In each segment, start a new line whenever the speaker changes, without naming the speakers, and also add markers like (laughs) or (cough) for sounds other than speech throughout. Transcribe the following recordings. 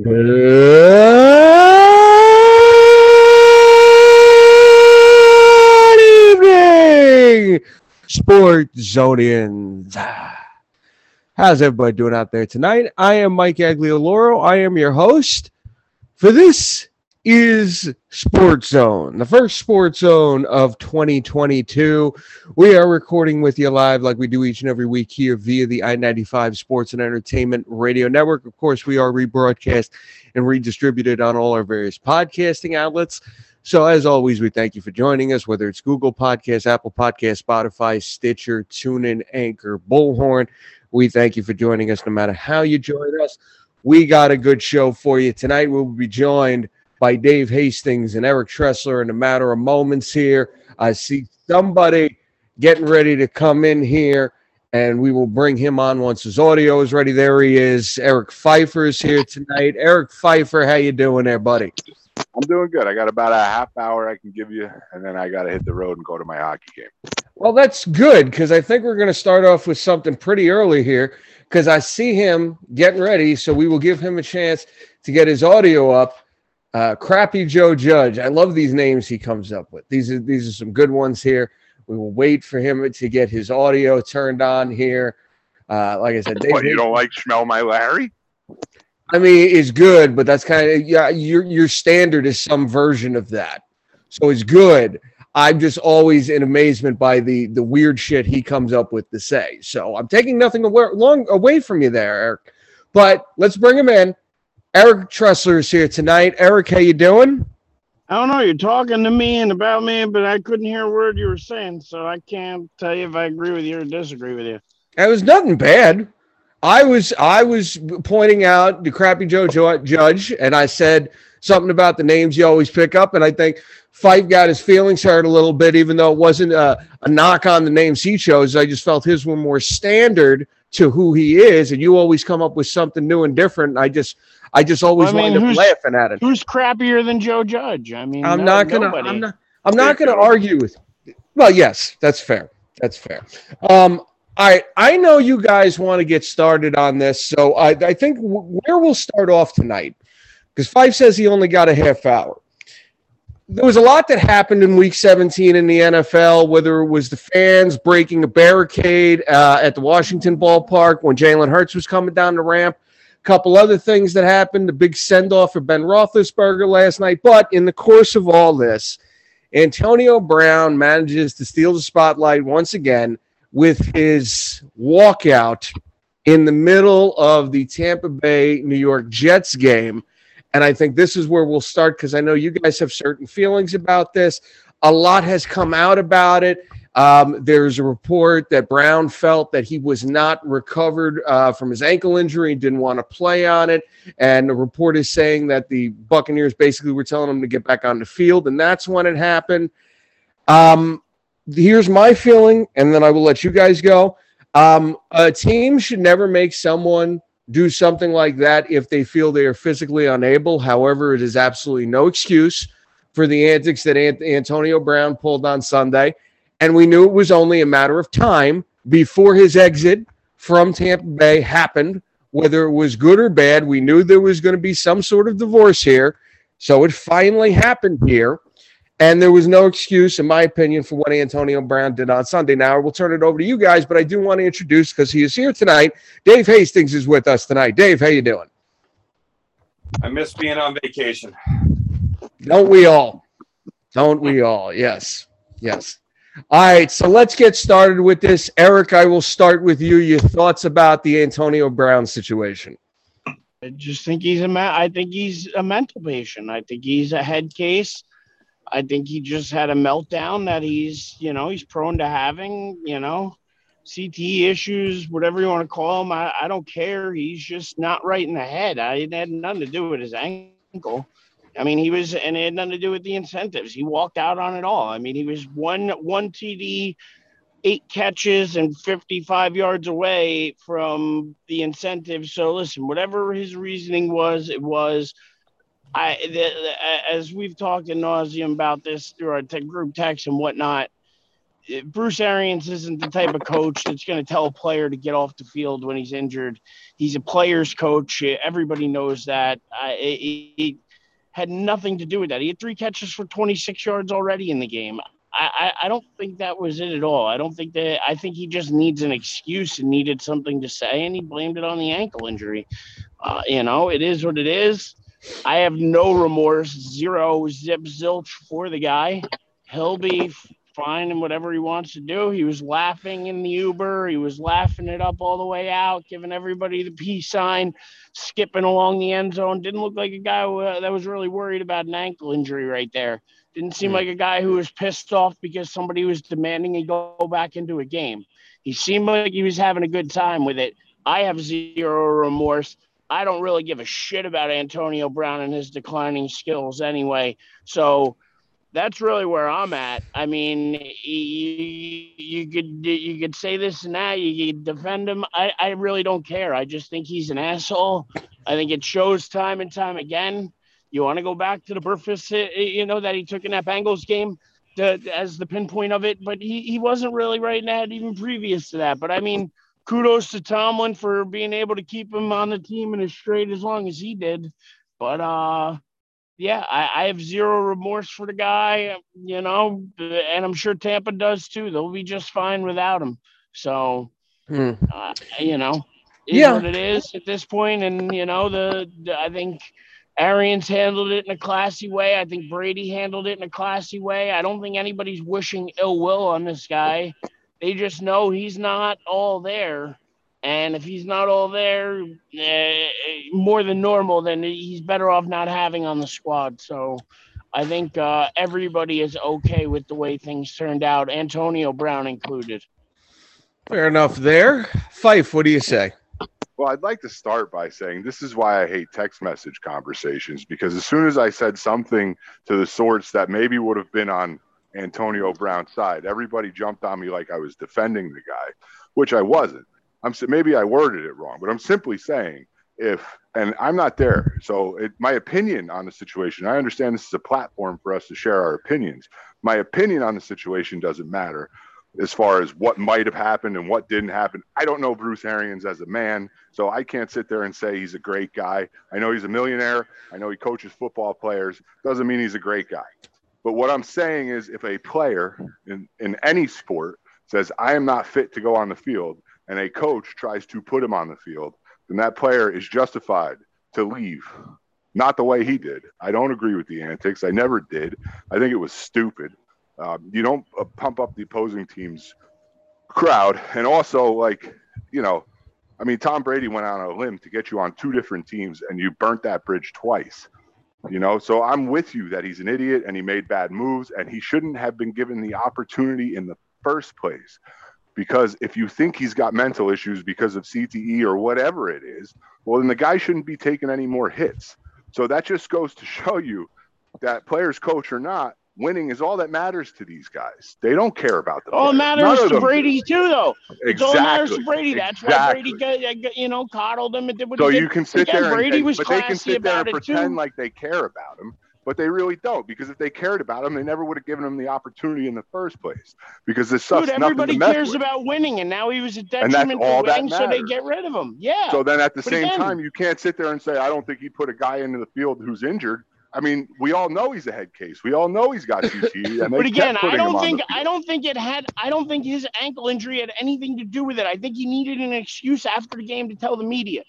Good evening, Sports Zonians. How's everybody doing out there tonight? I am Mike Aglioloro. I am your host for this is Sports Zone, the first Sports Zone of 2022. We are recording with you live like we do each and every week here via the I 95 Sports and Entertainment Radio Network. Of course, we are rebroadcast and redistributed on all our various podcasting outlets. So, as always, we thank you for joining us, whether it's Google Podcasts, Apple Podcasts, Spotify, Stitcher, TuneIn, Anchor, Bullhorn. We thank you for joining us no matter how you join us. We got a good show for you tonight. We'll be joined by Dave Hastings and Eric Tressler in a matter of moments here. I see somebody getting ready to come in here, and we will bring him on once his audio is ready. There he is. Eric Pfeiffer is here tonight. Eric Pfeiffer, how you doing there, buddy?
I'm doing good. I got about a half hour I can give you, and then I got to hit the road and go to my hockey game.
Well, that's good because I think we're going to start off with something pretty early here because I see him getting ready. So we will give him a chance to get his audio up. Uh, Crappy Joe Judge. I love these names he comes up with. These are these are some good ones here. We will wait for him to get his audio turned on here. Uh, like I said,
what, you don't like Smell My Larry?
I mean, it's good, but that's kind of yeah. Your your standard is some version of that, so it's good. I'm just always in amazement by the the weird shit he comes up with to say. So I'm taking nothing away, long away from you there, Eric. But let's bring him in. Eric Tressler is here tonight. Eric, how you doing?
I don't know. You're talking to me and about me, but I couldn't hear a word you were saying, so I can't tell you if I agree with you or disagree with you.
It was nothing bad. I was I was pointing out the crappy Joe Judge, and I said something about the names you always pick up, and I think Fife got his feelings hurt a little bit, even though it wasn't a, a knock on the names he chose. I just felt his were more standard to who he is, and you always come up with something new and different. And I just I just always I mean, wind up laughing at it.
Who's crappier than Joe Judge? I mean,
I'm no, not gonna. Nobody. I'm not. I'm not gonna argue with. Well, yes, that's fair. That's fair. Um, I I know you guys want to get started on this, so I I think w- where we'll start off tonight, because Fife says he only got a half hour. There was a lot that happened in Week 17 in the NFL, whether it was the fans breaking a barricade uh, at the Washington ballpark when Jalen Hurts was coming down the ramp a couple other things that happened, the big send off for Ben Roethlisberger last night. But in the course of all this, Antonio Brown manages to steal the spotlight once again with his walkout in the middle of the Tampa Bay New York Jets game. And I think this is where we'll start because I know you guys have certain feelings about this. A lot has come out about it. Um, there's a report that Brown felt that he was not recovered uh, from his ankle injury and didn't want to play on it. And the report is saying that the Buccaneers basically were telling him to get back on the field, and that's when it happened. Um, here's my feeling, and then I will let you guys go. Um, a team should never make someone do something like that if they feel they are physically unable. However, it is absolutely no excuse for the antics that Antonio Brown pulled on Sunday and we knew it was only a matter of time before his exit from Tampa Bay happened. Whether it was good or bad, we knew there was going to be some sort of divorce here. So it finally happened here. And there was no excuse, in my opinion, for what Antonio Brown did on Sunday. Now, we'll turn it over to you guys, but I do want to introduce, because he is here tonight, Dave Hastings is with us tonight. Dave, how you doing?
I miss being on vacation.
Don't we all? Don't we all? Yes. Yes. All right, so let's get started with this. Eric, I will start with you. Your thoughts about the Antonio Brown situation?
I just think he's a man. I think he's a mental patient. I think he's a head case. I think he just had a meltdown that he's, you know, he's prone to having, you know, CTE issues, whatever you want to call them. I, I don't care. He's just not right in the head. I, it had nothing to do with his ankle. I mean, he was, and it had nothing to do with the incentives. He walked out on it all. I mean, he was one one TD, eight catches, and 55 yards away from the incentives. So listen, whatever his reasoning was, it was. I, the, the, as we've talked in nauseum about this through our te- group text and whatnot, Bruce Arians isn't the type of coach that's going to tell a player to get off the field when he's injured. He's a player's coach. Everybody knows that. It, it had nothing to do with that. He had three catches for 26 yards already in the game. I, I, I don't think that was it at all. I don't think that. I think he just needs an excuse and needed something to say, and he blamed it on the ankle injury. Uh, you know, it is what it is. I have no remorse, zero zip zilch for the guy. He'll be fine in whatever he wants to do. He was laughing in the Uber. He was laughing it up all the way out, giving everybody the peace sign, skipping along the end zone. Didn't look like a guy that was really worried about an ankle injury right there. Didn't seem mm. like a guy who was pissed off because somebody was demanding he go back into a game. He seemed like he was having a good time with it. I have zero remorse. I don't really give a shit about Antonio Brown and his declining skills anyway. So that's really where I'm at. I mean, you, you could you could say this and that. You could defend him. I, I really don't care. I just think he's an asshole. I think it shows time and time again. You want to go back to the breakfast, eh, eh, you know, that he took in that Bengals game to, as the pinpoint of it, but he, he wasn't really right in that even previous to that. But I mean, kudos to Tomlin for being able to keep him on the team and as straight as long as he did. But uh, yeah, I, I, have zero remorse for the guy, you know, and I'm sure Tampa does too. They'll be just fine without him. So, hmm. uh, you know, yeah, what it is at this point, and you know, the, the I think Arians handled it in a classy way. I think Brady handled it in a classy way. I don't think anybody's wishing ill will on this guy. They just know he's not all there. And if he's not all there, uh, more than normal, then he's better off not having on the squad. So I think uh, everybody is okay with the way things turned out, Antonio Brown included.
Fair enough there. Fife, what do you say?
Well, I'd like to start by saying this is why I hate text message conversations because as soon as I said something to the sorts that maybe would have been on Antonio Brown's side, everybody jumped on me like I was defending the guy, which I wasn't. I'm maybe I worded it wrong, but I'm simply saying if and I'm not there. So it, my opinion on the situation, I understand this is a platform for us to share our opinions. My opinion on the situation doesn't matter as far as what might have happened and what didn't happen. I don't know Bruce Arians as a man, so I can't sit there and say he's a great guy. I know he's a millionaire. I know he coaches football players. Doesn't mean he's a great guy. But what I'm saying is if a player in, in any sport says, I am not fit to go on the field, and a coach tries to put him on the field, then that player is justified to leave. Not the way he did. I don't agree with the antics. I never did. I think it was stupid. Um, you don't uh, pump up the opposing team's crowd. And also, like, you know, I mean, Tom Brady went out on a limb to get you on two different teams, and you burnt that bridge twice. You know, so I'm with you that he's an idiot and he made bad moves, and he shouldn't have been given the opportunity in the first place because if you think he's got mental issues because of CTE or whatever it is, well, then the guy shouldn't be taking any more hits. So that just goes to show you that players, coach or not, winning is all that matters to these guys. They don't care about the.
All matters to Brady do. too, though. Exactly. It's all matters to Brady. That's exactly. why Brady, uh, got, you know, coddled him and did what
so
he did.
you can sit Again, there, and, Brady was but they can sit there and pretend like they care about him but they really don't because if they cared about him, they never would have given him the opportunity in the first place. Because this stuff's Dude,
everybody cares
with.
about winning, and now he was a detriment to winning, so they get rid of him. Yeah.
So then at the but same again, time, you can't sit there and say, "I don't think he put a guy into the field who's injured." I mean, we all know he's a head case. We all know he's got (laughs) CTE.
but again, I don't think I don't think it had. I don't think his ankle injury had anything to do with it. I think he needed an excuse after the game to tell the media.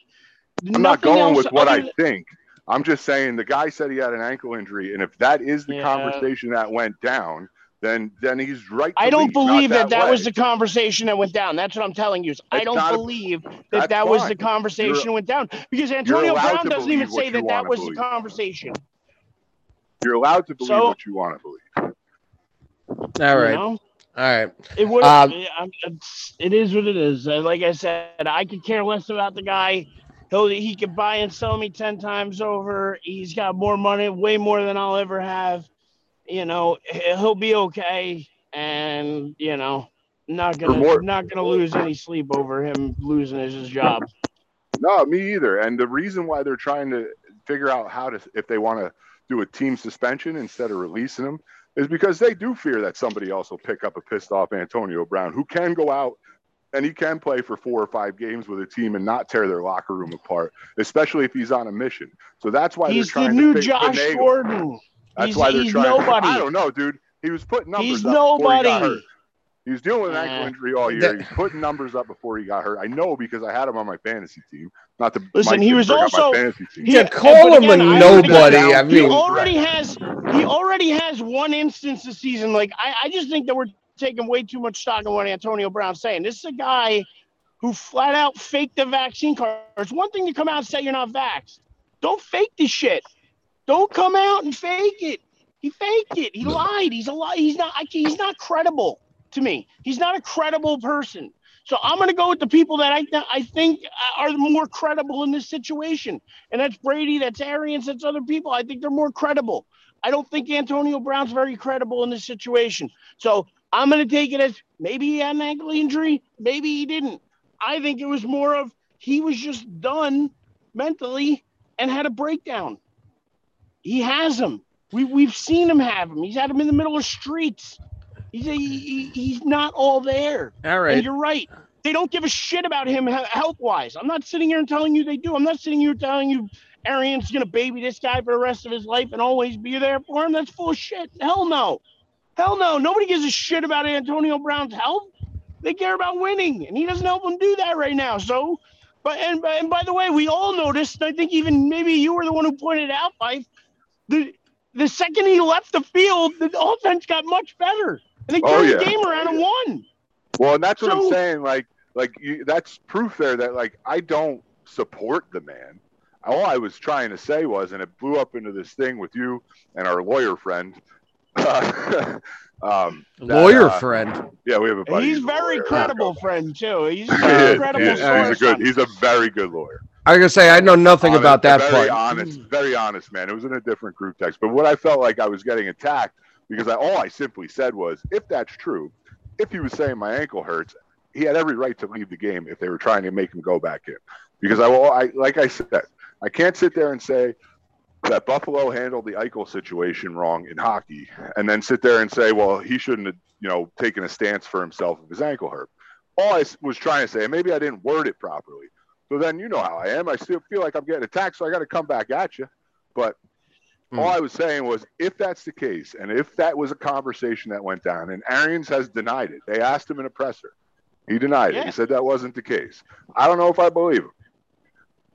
I'm Nothing not going with what I think. I'm just saying the guy said he had an ankle injury, and if that is the yeah. conversation that went down, then then he's right.
I don't
leave,
believe that
that,
that was the conversation that went down. That's what I'm telling you. I don't believe that that fine. was the conversation that went down because Antonio Brown doesn't even say that that was believe. the conversation.
You're allowed to believe so, what you want to believe.
All right. You know? All right.
It would. Um, it is what it is. Like I said, I could care less about the guy he'll he could buy and sell me 10 times over he's got more money way more than i'll ever have you know he'll be okay and you know not gonna more, not gonna lose any sleep over him losing his job
no me either and the reason why they're trying to figure out how to if they want to do a team suspension instead of releasing him is because they do fear that somebody else will pick up a pissed off Antonio Brown who can go out and he can play for four or five games with a team and not tear their locker room apart, especially if he's on a mission. So that's why
He's
they're
the
trying
new
to
Josh
finagle.
Gordon.
That's
he's
why they're
he's
trying.
nobody.
I don't know, dude. He was putting numbers
He's
up before he got
nobody.
Hurt. He was dealing with an ankle injury all year.
That-
He's putting numbers up before he got hurt. I know because I had him on my fantasy team. Not to
Listen,
Mike
he was
bring up
also-
fantasy team.
he-
Yeah,
but
call him
again,
a
I-
nobody. I
down-
he
mean,
already has he already has one instance this season. Like I, I just think that we're taking way too much stock in what Antonio Brown's saying. This is a guy who flat out faked the vaccine card. It's one thing to come out and say you're not vaxxed. Don't fake this shit. Don't come out and fake it. He faked it. He lied. He's a lie. He's not. I, he's not credible to me. He's not a credible person. So I'm going to go with the people that I th- I think uh, are more credible in this situation, and that's Brady, that's Arians, that's other people. I think they're more credible. I don't think Antonio Brown's very credible in this situation. So I'm going to take it as maybe he had an ankle injury, maybe he didn't. I think it was more of he was just done mentally and had a breakdown. He has them. We, we've seen him have them. He's had them in the middle of streets. He's a, he, he's not all there.
All right, And
you're right. They don't give a shit about him health wise. I'm not sitting here and telling you they do. I'm not sitting here telling you Arian's going to baby this guy for the rest of his life and always be there for him. That's full of shit. Hell no. Hell no. Nobody gives a shit about Antonio Brown's health. They care about winning, and he doesn't help them do that right now. So, but and, and by the way, we all noticed. I think even maybe you were the one who pointed out, Fife. The the second he left the field, the offense got much better, and they
Oh,
turned
yeah.
the game around and won.
Well, and that's what I'm saying. Like, like you, that's proof there that like I don't support the man. All I was trying to say was, and it blew up into this thing with you and our lawyer friend. (laughs) um, that,
Lawyer
uh,
friend.
Yeah, we have a buddy.
He's
who's a
very
lawyer.
credible friend too. He's (laughs) a
He
very credible
He is. He's a good. He's a very good lawyer.
I was gonna say I know nothing
Honest-
about that
very
part.
honest, very honest man. It was in a different group text, but what I felt like I was getting attacked because I, all I simply said was, if that's true, if he was saying my ankle hurts, he had every right to leave the game if they were trying to make him go back in. Because I, will, I like I said, I can't sit there and say that Buffalo handled the Eichel situation wrong in hockey, and then sit there and say, well, he shouldn't have, you know, taken a stance for himself if his ankle hurt. All I was trying to say, and maybe I didn't word it properly. So then you know how I am. I still feel like I'm getting attacked, so I got to come back at you. But
Hmm.
all I was saying was, if that's the case, and if that was a conversation that went down, and Arians has denied it, they asked him in a presser. He denied it. He said that wasn't the case. I don't know if I believe him.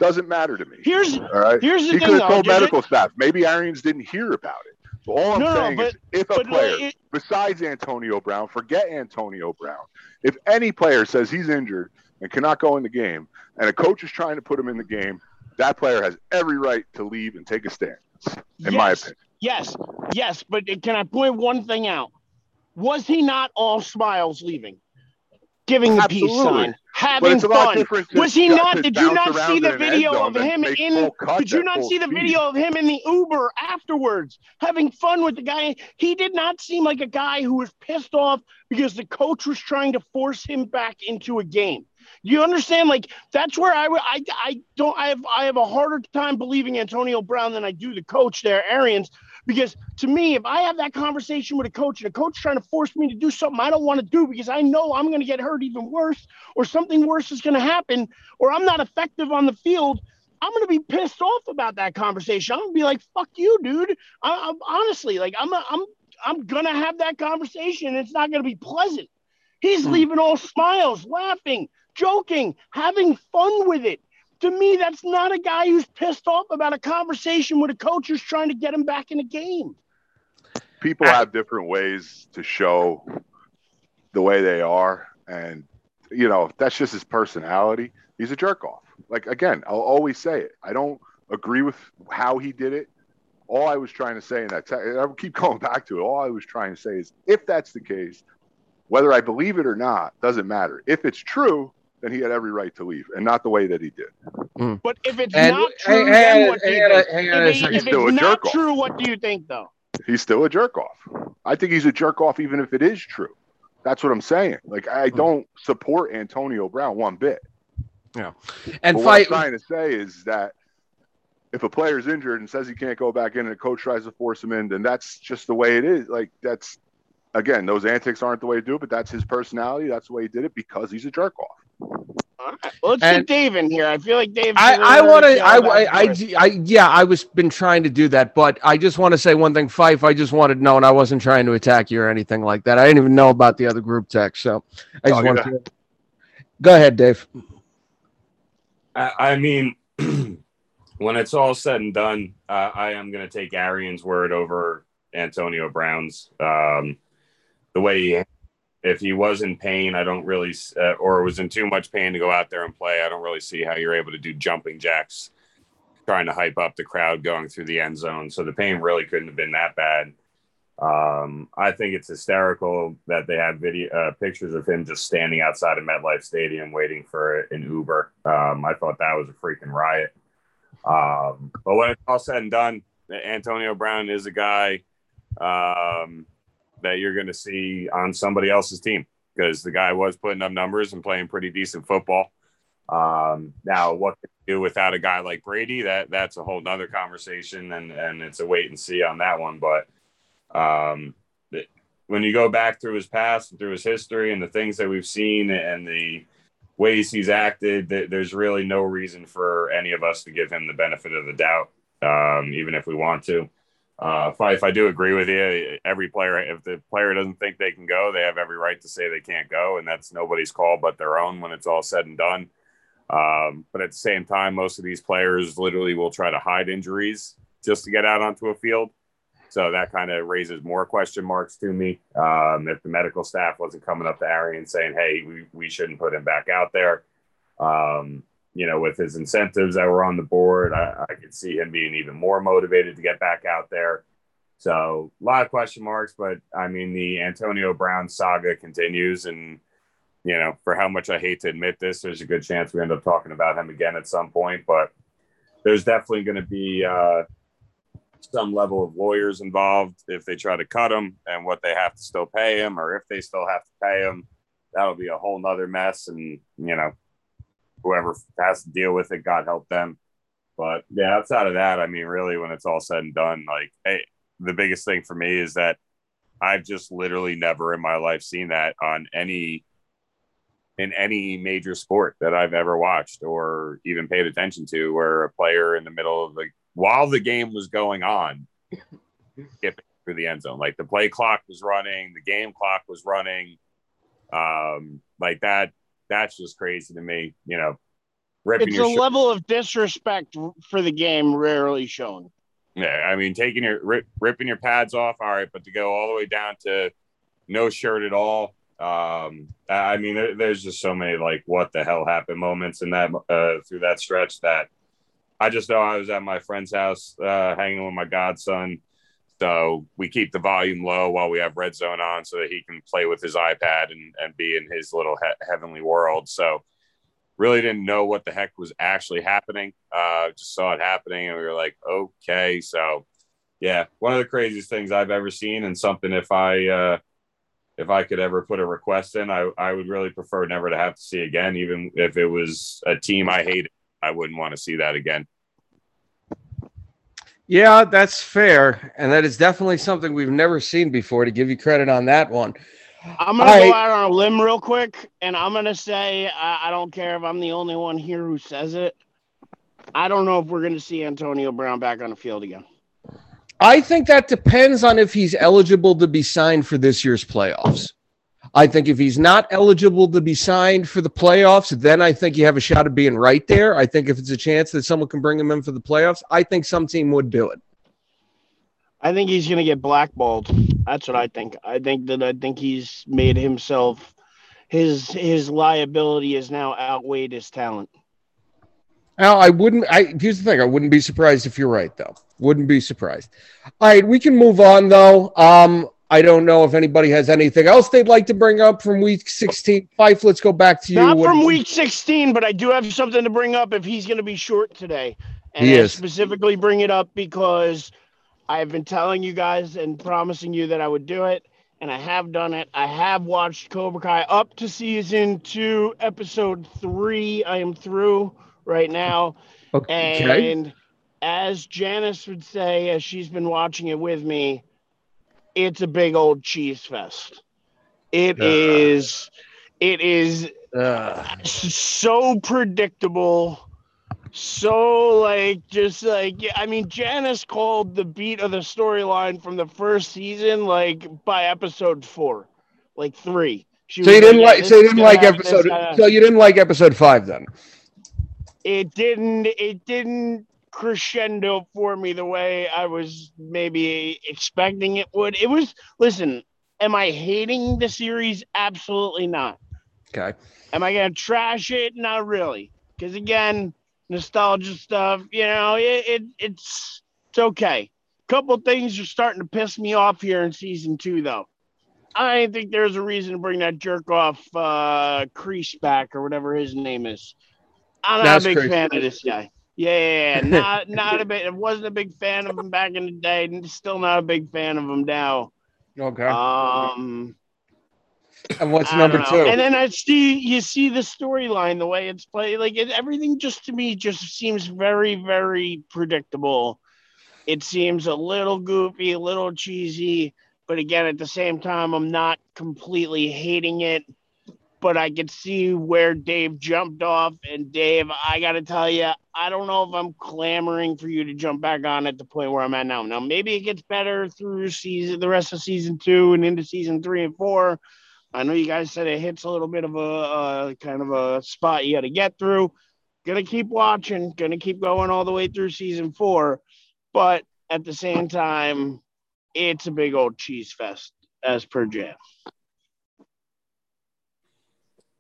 Doesn't matter to me.
Here's
All right.
here's the
He
thing
could have told
Does it-
medical staff. Maybe Arians didn't hear about it. So all I'm
No, no,
saying
but-
is, if a player
it-
besides Antonio Brown, forget Antonio Brown. If any player says he's injured and cannot go in the game, and a coach is trying to put him in the game, that player has every right to leave and take a stand. In my
yes,
opinion,
Yes, yes, but can I point one thing out? Was he not all smiles leaving, giving the peace sign, having
it's a lot
fun? Was he not? Did you not see the video of him in? Did you not see the
speed.
video of him in the Uber afterwards, having fun with the guy? He did not seem like a guy who was pissed off because the coach was trying to force him back into a game. You understand? Like that's where I, I, I don't. I have I have a harder time believing Antonio Brown than I do the coach there, Arians, because to me, if I have that conversation with a coach and a coach trying to force me to do something I don't want to do because I know I'm going to get hurt even worse, or something worse is going to happen, or I'm not effective on the field, I'm going to be pissed off about that conversation. I'm going to be like, "Fuck you, dude." I, I'm honestly like, I'm I'm I'm going to have that conversation. It's not going to be pleasant. He's
Hmm.
leaving all smiles, laughing, joking, having fun with it. To me, that's not a guy who's pissed off about a conversation with a coach who's trying to get him back in the game.
people
I-
have different ways to show the way they are, and you know that's just his personality. He's a jerk off. Like again, I'll always say it. I don't agree with how he did it. All I was trying to say in that, te- and I keep (laughs) going back to it. All I was trying to say is, if that's the case, whether I believe it or not doesn't matter. If it's true, then he had every right to leave, and not the way that he did. Hmm.
But if it's
And
not
hang,
true,
hang
then
on,
what do you
hang on,
think?
hang on
If, it- if it's not
jerk off.
true, what do you think, though?
He's still a jerk off. I think he's a jerk off, even if it is true. That's what I'm saying. Like I hmm. don't support Antonio Brown one bit.
Yeah, and
But what I'm trying to say is that if a player's injured and says he can't go back in and the coach tries to force him in, then that's just the way it is. Like that's again, those antics aren't the way to do it, but that's his personality. That's the way he did it because he's a jerk off.
All right. Well, let's
And-
get Dave in here. I feel like Dave.
I, I want to. I, I, I, I, yeah, I was been trying to do that, but I just want to say one thing, Fife. I just wanted to know, and I wasn't trying to attack you or anything like that. I didn't even know about the other group text, so I just
Oh,
wanted
yeah.
to. Go ahead, Dave.
I, I mean, (clears throat) when it's all said and done, uh, I am going to take Arians' word over Antonio Brown's. Um, the way he, if he was in pain, I don't really, uh, or was in too much pain to go out there and play, I don't really see how you're able to do jumping jacks, trying to hype up the crowd going through the end zone. So the pain really couldn't have been that bad. Um, I think it's hysterical that they have video uh, pictures of him just standing outside of MetLife Stadium waiting for an Uber. Um, I thought that was a freaking riot. Um, but when it's all said and done, Antonio Brown is a guy um, that you're going to see on somebody else's team because the guy was putting up numbers and playing pretty decent football. Um, now, what can you do without a guy like Brady? That that's a whole nother conversation, and and it's a wait and see on that one. But um, when you go back through his past and through his history and the things that we've seen and the ways he's acted, th- there's really no reason for any of us to give him the benefit of the doubt, um, even if we want to. Uh, Fife, I do agree with you. Every player, if the player doesn't think they can go, they have every right to say they can't go, and that's nobody's call but their own when it's all said and done. Um, but at the same time, most of these players literally will try to hide injuries just to get out onto a field. So that kind of raises more question marks to me. Um, if the medical staff wasn't coming up to Arian saying, "Hey, we, we shouldn't put him back out there," um, you know, with his incentives that were on the board, I, I could see him being even more motivated to get back out there. So a lot of question marks, but I mean, the Antonio Brown saga continues, and you know, for how much I hate to admit this, there's a good chance we end up talking about him again at some point. But there's definitely going to be uh, some level of lawyers involved if they try to cut him and what they have to still pay him, or if they still have to pay him. That'll be a whole nother mess, and you know, whoever has to deal with it, God help them. But yeah, outside of that, I mean, really, when it's all said and done, like, hey, the biggest thing for me is that I've just literally never in my life seen that on any in any major sport that I've ever watched or even paid attention to, where a player in the middle of the while the game was going on, (laughs) skipping through the end zone, like the play clock was running, the game clock was running, um, like that. That's just crazy to me. You know, ripping
It's
your
a
shirt-
level of disrespect for the game rarely shown.
Yeah, I mean, taking your rip, ripping your pads off, all right, but to go all the way down to no shirt at all. Um, I I mean, there, there's just so many like what the hell happened moments in that uh, through that stretch that I just know I was at my friend's house uh, hanging with my godson. So we keep the volume low while we have red zone on so that he can play with his iPad and, and be in his little he- heavenly world. So really didn't know what the heck was actually happening. Uh, just saw it happening, and we were like, okay. So, yeah, one of the craziest things I've ever seen, and something if I uh, if I could ever put a request in, I I would really prefer never to have to see again, even if it was a team I hated. I wouldn't want to see that again.
Yeah, that's fair, and that is definitely something we've never seen before. To give you credit on that one.
I'm gonna
All
go
right.
out on a limb real quick, and I'm gonna say I, I don't care if I'm the only one here who says it. I don't know if we're gonna see Antonio Brown back on the field again.
I think that depends on if he's eligible to be signed for this year's playoffs. I think if he's not eligible to be signed for the playoffs, then I think you have a shot of being right there. I think if it's a chance that someone can bring him in for the playoffs, I think some team would do it.
I think he's gonna get blackballed. That's what I think. I think that I think he's made himself his his liability is now outweighed his talent.
Now, I wouldn't. I here's the thing. I wouldn't be surprised if you're right, though. Wouldn't be surprised. All right, we can move on though. Um, I don't know if anybody has anything else they'd like to bring up from Week 16. Fife, let's go back to you.
Not
What-
from week 16, but I do have something to bring up if he's going to be short today. And
He
I
is.
specifically bring it up because I've been telling you guys and promising you that I would do it, and I have done it. I have watched Cobra Kai up to season two, episode three. I am through right now.
Okay.
And as Janice would say, as she's been watching it with me, it's a big old cheese fest. It
Uh.
is. It is
Ugh.
so predictable. So like just like yeah, I mean Janice called the beat of the storyline from the first season like by episode four, like three. She
So you didn't
yeah,
like. So you didn't like episode.
gonna-
So you didn't like episode five then.
it didn't it didn't crescendo for me the way I was maybe expecting it would. It was listen, am I hating the series? Absolutely not.
Okay.
Am I gonna trash it? Not really. Because again, nostalgia stuff, you know, it, it it's it's okay. A couple things are starting to piss me off here in season two though. I think there's a reason to bring that jerk off uh Kreese back or whatever his name is. I'm not
That's
a big
Kreese.
fan of this guy. Yeah, (laughs) not not a bit. I wasn't a big fan of him back in the day, and still not a big fan of him now.
Okay.
Um,
and what's
I
number two?
And then I see you see the storyline, the way it's played, like it, everything just to me just seems very, very predictable. It seems a little goofy, a little cheesy, but again, at the same time, I'm not completely hating it. But I could see where Dave jumped off, and Dave, I got to tell you, I don't know if I'm clamoring for you to jump back on at the point where I'm at now. Now, maybe it gets better through season, the rest of season two, and into season three and four. I know you guys said it hits a little bit of a uh, kind of a spot you got to get through. Gonna keep watching, gonna keep going all the way through season four, but at the same time, it's a big old cheese fest as per Jam.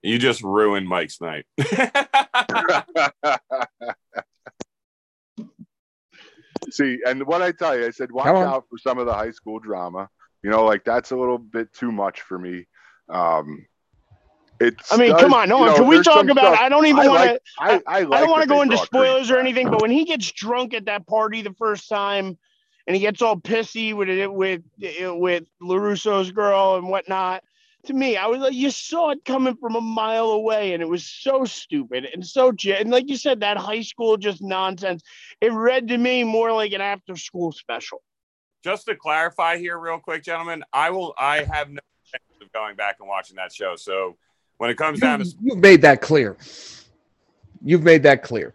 You just ruined Mike's night. (laughs)
See, and what I tell you, I said, watch out for some of the high school drama. You know, like that's a little bit too much for me. Um, it's.
I mean, come on, no,
you know,
can we talk about?
stuff-
I don't even want to.
like- I, I,
I don't want to go into
brought
spoilers or anything, but when he gets drunk at that party the first time, and he gets all pissy with it with with LaRusso's girl and whatnot, to me, I was like, you saw it coming from a mile away, and it was so stupid and so and like you said, that high school just nonsense. It read to me more like an after school special.
just to clarify here, real quick, gentlemen, I will. I have no chance of going back and watching that show. So when it comes down to
You, you've made that clear. You've made that clear.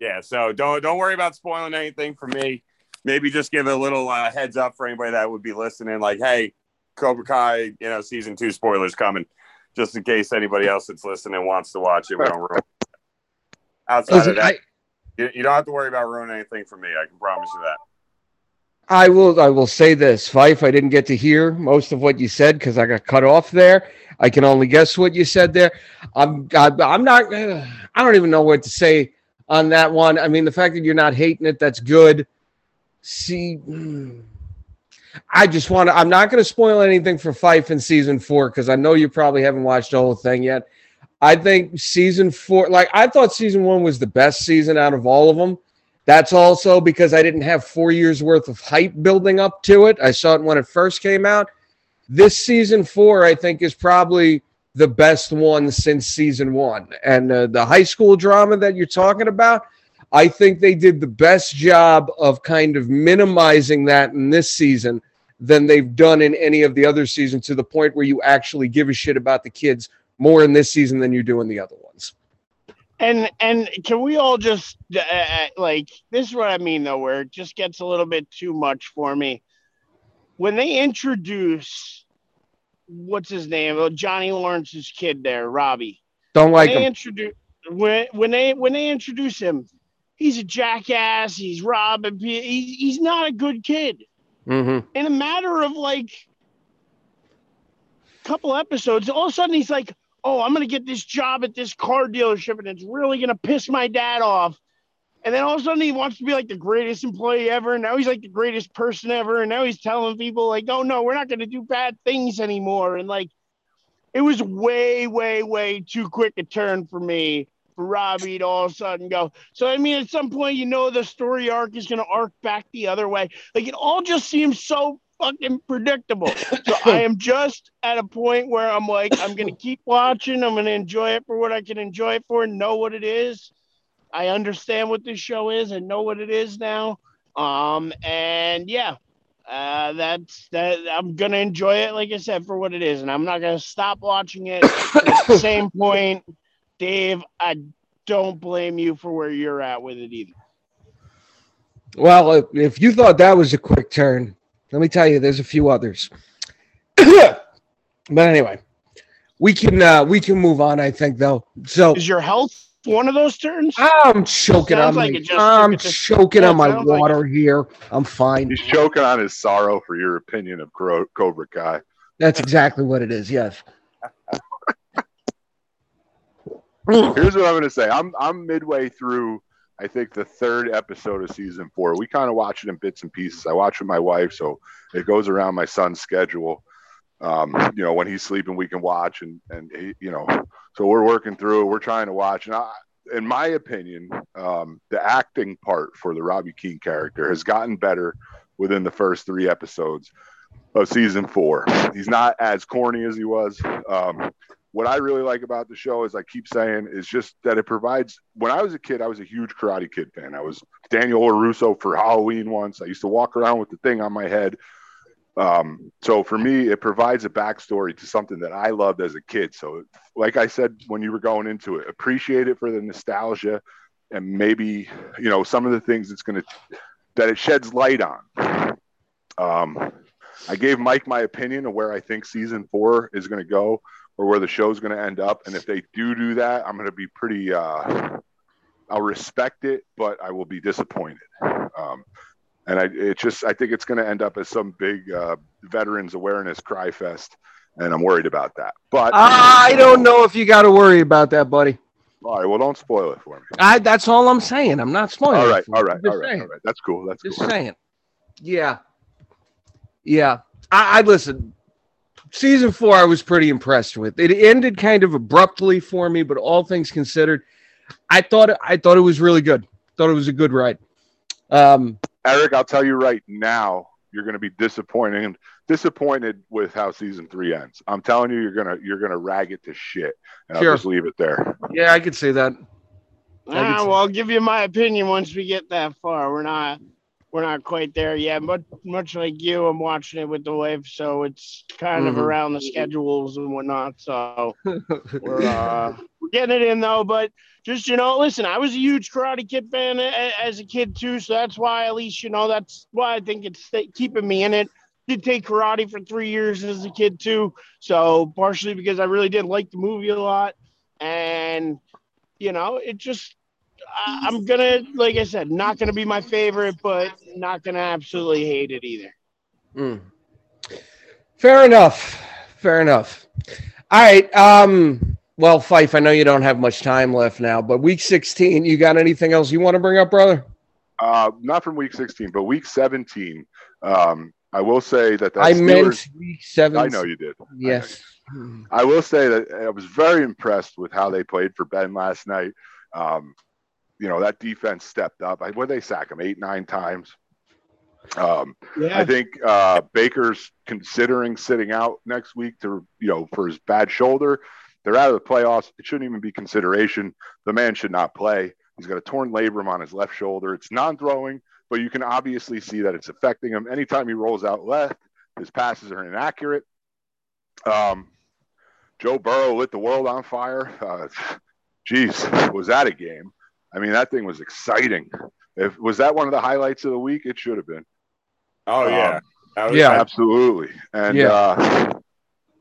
yeah, so don't don't worry about spoiling anything for me. Maybe just give a little uh, heads up for anybody that would be listening. Like, hey, Cobra Kai, you know, season two spoilers coming, just in case anybody else that's listening wants to watch it. We don't ruin. it. Outside
Listen,
of that,
I,
you, you don't have to worry about ruining anything for me. I can promise you that.
I will. I will say this, Fife. I didn't get to hear most of what you said because I got cut off there. I can only guess what you said there. I'm. I, I'm not. uh, I don't even know what to say on that one. I mean, the fact that you're not hating it, that's good. See, mm, I just want to. I'm not going to spoil anything for Fife in season four because I know you probably haven't watched the whole thing yet. I think season four, like I thought season one was the best season out of all of them. That's also because I didn't have four years worth of hype building up to it. I saw it when it first came out. This season four, I think, is probably the best one since season one. And uh, the high school drama that you're talking about, I think they did the best job of kind of minimizing that in this season than they've done in any of the other seasons to the point where you actually give a shit about the kids more in this season than you do in the other ones.
And and can we all just uh, uh, like this is what I mean though, where it just gets a little bit too much for me. When they introduce what's his name, uh, Johnny Lawrence's kid there, Robby.
Don't like
when they
them.
introduce when when they when they introduce him, he's a jackass. He's robbing. He's he's not a good kid.
hmm
In a matter of like a couple episodes, all of a sudden he's like, "Oh, I'm gonna get this job at this car dealership, and it's really gonna piss my dad off." And then all of a sudden he wants to be like the greatest employee ever. And now he's like the greatest person ever. And now he's telling people like, "Oh no, we're not gonna do bad things anymore." And like, it was way, way, way too quick a turn for me Robby to all of a sudden go. So I mean, at some point, you know, the story arc is gonna arc back the other way. Like it all just seems so fucking predictable. So I am (laughs) just at a point where I'm like, I'm gonna keep watching. I'm gonna enjoy it for what I can enjoy it for, and know what it is. I understand what this show is and know what it is now. Um, and yeah, uh, that's that. I'm gonna enjoy it, like I said, for what it is, and I'm not gonna stop watching it. at the same (laughs) point, Dave, I don't blame you for where you're at with it either.
Well, if- if you thought that was a quick turn, let me tell you, there's a few others. (coughs) but anyway, we can uh, we can move on. I think though. So
Is your health one of those turns?
I'm choking
Sounds
on
like
my
just
I'm
took it to-
choking on my
sounds like
water here. I'm fine.
He's choking on his sorrow for your opinion of Cobra Kai.
That's exactly what it is. Yes.
Here's what I'm going to say. I'm I'm midway through. I think the third episode of season four. We kind of watch it in bits and pieces. I watch with my wife, so it goes around my son's schedule. Um, you know, when he's sleeping, we can watch, and and he, you know, so we're working through. We're trying to watch, and I, in my opinion, um, the acting part for the Robby Keene character has gotten better within the first three episodes of season four. He's not as corny as he was. Um, what I really like about the show is I keep saying is just that it provides. When I was a kid, I was a huge Karate Kid fan. I was Daniel LaRusso for Halloween once. I used to walk around with the thing on my head. Um, so for me, it provides a backstory to something that I loved as a kid. So, like I said when you were going into it, appreciate it for the nostalgia and maybe you know some of the things it's going to that it sheds light on. Um, I gave Mike my opinion of where I think season four is going to go or where the show's going to end up. And if they do do that, I'm going to be pretty. Uh, I'll respect it, but I will be disappointed. Um, and I, it just, I think it's going to end up as some big uh, veterans awareness cry fest, and I'm worried about that. But
I don't know if you got to worry about that, buddy.
All right, well, don't spoil it for me.
I that's all I'm saying. I'm not spoiling.
All
it
right, all right, all right,
saying.
all right. That's cool. That's
Just
cool.
saying. Yeah. Yeah. I, I listen. Season four, I was pretty impressed with. It ended kind of abruptly for me, but all things considered, I thought I thought it was really good. Thought it was a good ride. Um,
Eric, I'll tell you right now, you're going to be disappointed disappointed with how season three ends. I'm telling you, you're gonna you're gonna rag it to shit, and
Sure.
I'll just leave it there.
yeah, I could see that. I could
Ah,
see-
well, I'll give you my opinion once we get that far. We're not we're not quite there yet. But much like you, I'm watching it with the wife, so it's kind of
Mhm.
around the schedules and whatnot. So (laughs) we're uh, we're getting it in though. But just you know, listen, I was a huge Karate Kid fan a- as a kid too, so that's why at least you know that's why I think it's sta- keeping me in it. Did take karate for three years as a kid too, so partially because I really did like the movie a lot, and you know, it just I'm gonna like I said, not gonna be my favorite, but not gonna absolutely hate it either.
Mm. Fair enough. Fair enough. All right. Um, well, Fife, I know you don't have much time left now, but week 16, you got anything else you want to bring up, brother?
Uh, not from week 16, but week 17. Um, I will say that that
I
Steelers-
meant week 17.
I know you did.
Yes.
I will say that I was very impressed with how they played for Ben last night. Um, you know that defense stepped up. I, what they sack him eight, nine times. Um, I think uh, Baker's considering sitting out next week to you know for his bad shoulder. They're out of the playoffs. It shouldn't even be consideration. The man should not play. He's got a torn labrum on his left shoulder. It's non-throwing, but you can obviously see that it's affecting him. Anytime he rolls out left, his passes are inaccurate. Um, Joe Burrow lit the world on fire. Uh, (laughs) geez, was that a game? I mean, that thing was exciting. If was that one of the highlights of the week, it should have been.
Oh
Um,
yeah, was-
Yeah.
Absolutely. And
Yeah.
uh,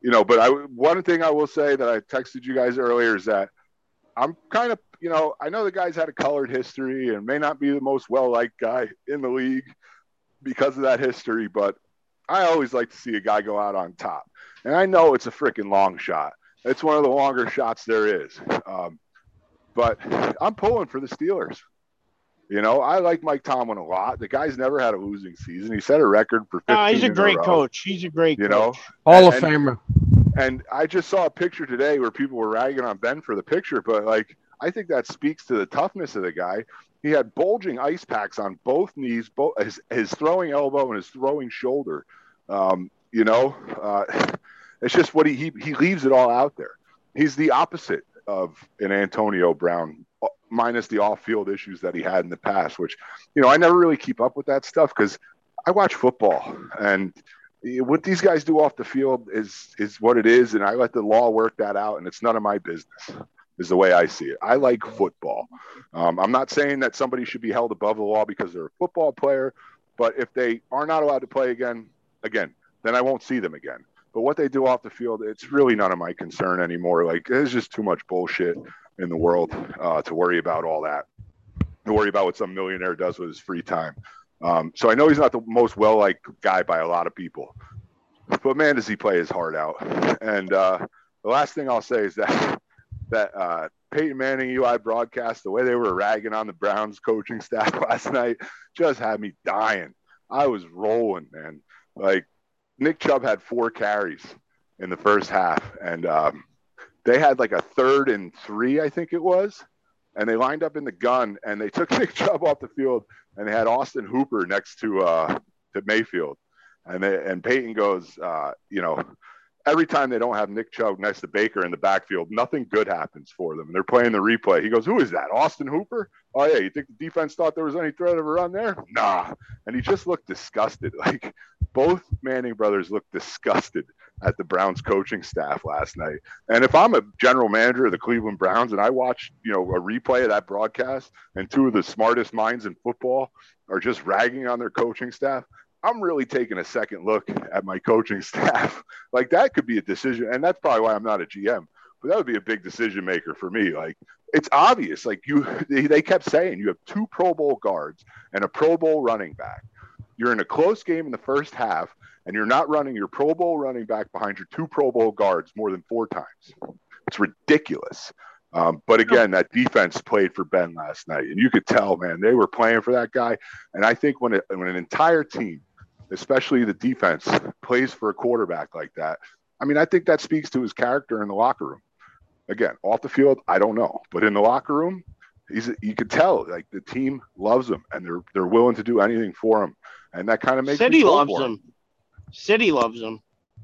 you know, but I one thing I will say that I texted you guys earlier is that I'm kind of, you know, I know the guy's had a colored history and may not be the most well liked guy in the league because of that history, but I always like to see a guy go out on top. And I know it's a freaking long shot. It's one of the longer shots there is. Um, but I'm pulling for the Steelers. You know, I like Mike Tomlin a lot. The guy's never had a losing season. He set a record for 15
No, he's a
in
great
row,
coach. He's a great
You know,
coach.
Hall of
And-
Famer.
and I just saw a picture today where people were ragging on Ben for the picture, but like I think that speaks to the toughness of the guy. He had bulging ice packs on both knees, both his, his throwing elbow and his throwing shoulder. Um, you know, uh, (laughs) it's just what he, he he leaves it all out there. He's the opposite of an Antonio Brown minus the off-field issues that he had in the past. Which, you know, I never really keep up with that stuff because I watch football and what these guys do off the field is is what it is, and I let the law work that out, and it's none of my business. Is the way I see it. I like football. Um, I'm not saying that somebody should be held above the law because they're a football player, but if they are not allowed to play again, again, then I won't see them again. But what they do off the field, it's really none of my concern anymore. Like there's just too much bullshit in the world uh, to worry about all that. To worry about what some millionaire does with his free time. Um, so I know he's not the most well liked guy by a lot of people, but man, does he play his heart out. And uh, the last thing I'll say is that (laughs) that uh, Peyton Manning UI broadcast, the way they were ragging on the Browns coaching staff (laughs) last night, just had me dying. I was rolling, man. Like Nick Chubb had four carries in the first half, and um, they had like a third and three, I think it was, and they lined up in the gun and they (laughs) took Nick Chubb off the field and they had Austin Hooper next to uh, to Mayfield, and they, and Peyton goes, uh, you know, every time they don't have Nick Chubb next to Baker in the backfield, nothing good happens for them. And they're playing the replay. He goes, "Who is that? Austin Hooper? Oh yeah, you think the defense thought there was any threat of a run there? Nah." And he just looked disgusted. (laughs) Like both Manning brothers looked disgusted at the Browns coaching staff last night. And if I'm a general manager of the Cleveland Browns and I watch, you know, a replay of that broadcast and two of the smartest minds in football are just ragging on their coaching staff, I'm really taking a second look at my coaching (laughs) staff. like that could be a decision, and that's probably why I'm not a GM. But that would be a big decision maker for me. Like it's obvious. Like you, (laughs) they, kept saying you have two Pro Bowl guards and a Pro Bowl running back. You're in a close game in the first half, and you're not running your Pro Bowl running back behind your two Pro Bowl guards more than four times. It's ridiculous. Um, but again, that defense played for Ben last night, and you could tell, man, they were playing for that guy. And I think when it, when an entire team especially the defense, plays for a quarterback like that. I mean, I think that speaks to his character in the locker room. Again, off the field, I don't know, but in the locker room, he's you could tell like the team loves him and they're they're willing to do anything for him, and that kind of makes
City loves him. him. City loves him.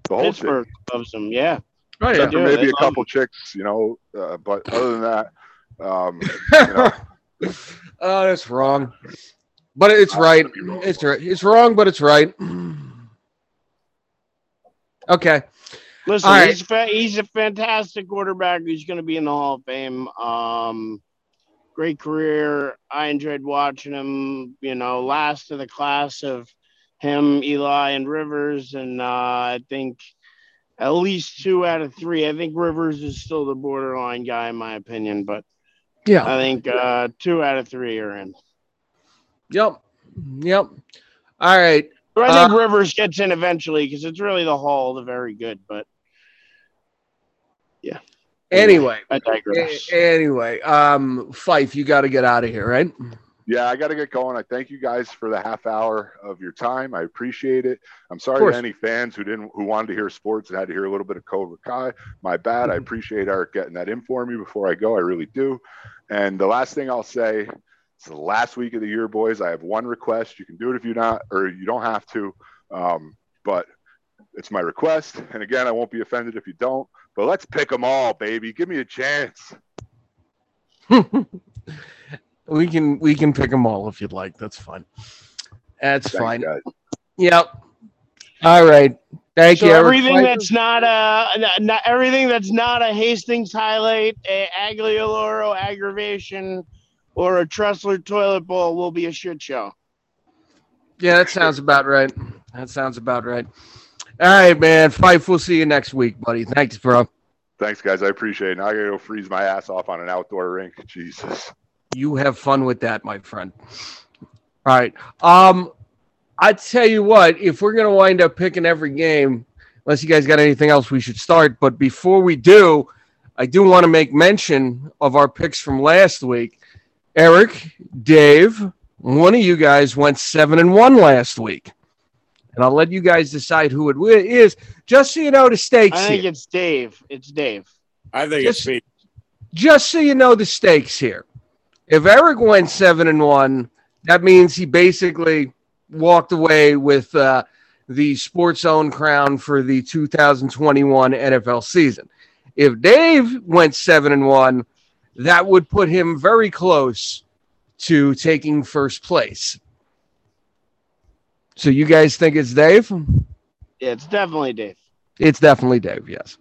The whole Pittsburgh
city. loves him. Yeah.
Oh yeah. maybe a couple him. chicks, you know, uh, but other than that, um, (laughs) you know. (laughs)
oh, that's wrong. But it's right. It's right. It's wrong, but it's right. Okay.
Listen, right. he's fa- he's a fantastic quarterback. He's going to be in the Hall of Fame. Um, great career. I enjoyed watching him. You know, last of the class of him, Eli, and Rivers, and uh, I think at least two out of three. I think Rivers is still the borderline guy in my opinion, but yeah, I think uh, two out of three are in.
Yep. Yep. All right.
But I think uh, Rivers gets in eventually because it's really the Hall, the very good. But yeah.
Anyway, I digress. Anyway, um, Fife, you got to get out of here, right?
Yeah, I got to get going. I thank you guys for the half hour of your time. I appreciate it. I'm sorry to any fans who didn't who wanted to hear sports and had to hear a little bit of Cobra Kai. My bad. I mm-hmm. appreciate Eric getting that in for me before I go. I really do. And the last thing I'll say it's the last week of the year, boys. I have one request. You can do it if you not, or you don't have to. Um, but it's my request. And again, I won't be offended if you don't. But let's pick them all, baby. Give me a chance. (laughs)
we can we can pick them all if you'd like. That's fine. That's Thanks, fine.
Guys.
Yep. All right. Thank
so
you.
Everything that's not a not everything that's not a Hastings highlight, a Aglioloro aggravation, or a Tressler toilet bowl will be a shit show.
Yeah, that sounds about right. That sounds about right. All right, man. Fife, we'll see you next week, buddy. Thanks, bro.
Thanks, guys. I appreciate it. Now I gotta go freeze my ass off on an outdoor rink. Jesus.
You have fun with that, my friend. All right. Um, I tell you what, if we're gonna wind up picking every game, unless you guys got anything else, we should start. But before we do, I do want to make mention of our picks from last week. Eric, Dave, one of you guys went seven and one last week. And I'll let you guys decide who it is, just so you know the stakes.
I think
here.
it's Dave. It's Dave.
I think just, it's me.
Just so you know the stakes here. If Eric went seven and one, that means he basically walked away with uh, the Sports Zone crown for the 2021 NFL season. If Dave went seven and one, that would put him very close to taking first place. So you guys think it's Dave?
Yeah, it's definitely Dave.
It's definitely Dave, yes.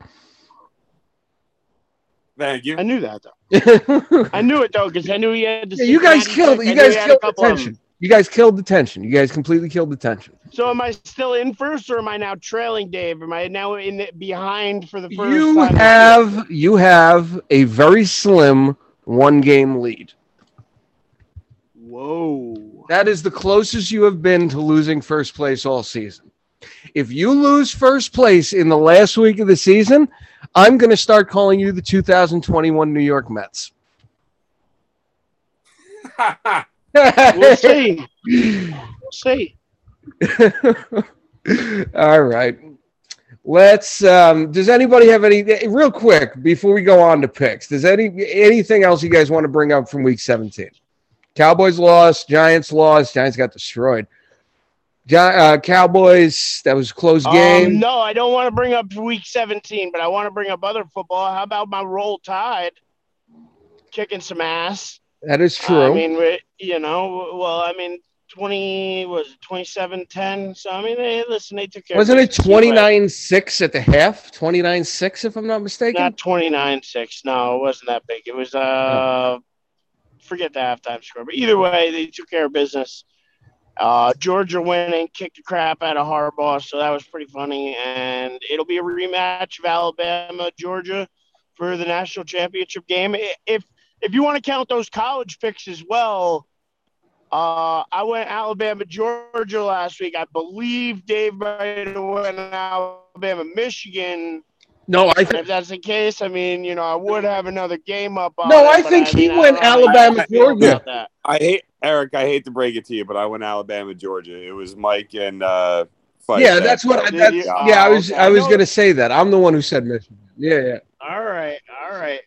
Thank you.
I knew that though. (laughs) I knew it though because I knew he had to.
you guys killed you guys killed the
tension.
tension. You guys killed the tension. You guys completely killed the tension.
So am I still in first, or am I now trailing Dave? Am I now in the, behind for the first?
You
time?
have you have a very slim one game lead.
Whoa.
That is the closest you have been to losing first place all season. If you lose first place in the last week of the season, I'm going to start calling you the 2021 New York Mets. (laughs)
We'll see. We'll see. (laughs)
All right. Let's um does anybody have any real quick before we go on to picks? Does any anything else you guys want to bring up from week 17? Cowboys lost, Giants lost, Giants got destroyed. Uh, Cowboys, that was a close game.
Um, no, I don't want to bring up week 17, but I want to bring up other football. How about my roll tide? Kicking some ass.
That is true.
I mean, you know, well, I mean, 20 was it 27 10. So, I mean, they, listen, they took care
Wasn't
of
it 29 6 at the half? 29 6, if I'm not mistaken?
Not 29 6. No, it wasn't that big. It was, uh, forget the halftime score. But either way, they took care of business. Uh, Georgia winning, kicked the crap out of Harbaugh, so that was pretty funny. And it'll be a rematch of Alabama, Georgia for the national championship game. If if you want to count those college picks as well, uh, I went Alabama, Georgia last week. I believe Dave might have went Alabama, Michigan.
no, I think
if that's the case, I mean, you know, I would have another game up. On
No,
it,
I
but
think he
mean,
went
don't know how you
Alabama, Georgia.
about that.
I hate Eric. I hate to break it to you, but I went Alabama, Georgia. It was Mike and uh, Fife
Yeah,
that-
that's what I, that's, yeah, I
Oh,
was. I was going to say that. I'm the one who said Michigan. Yeah, yeah.
All right, all right.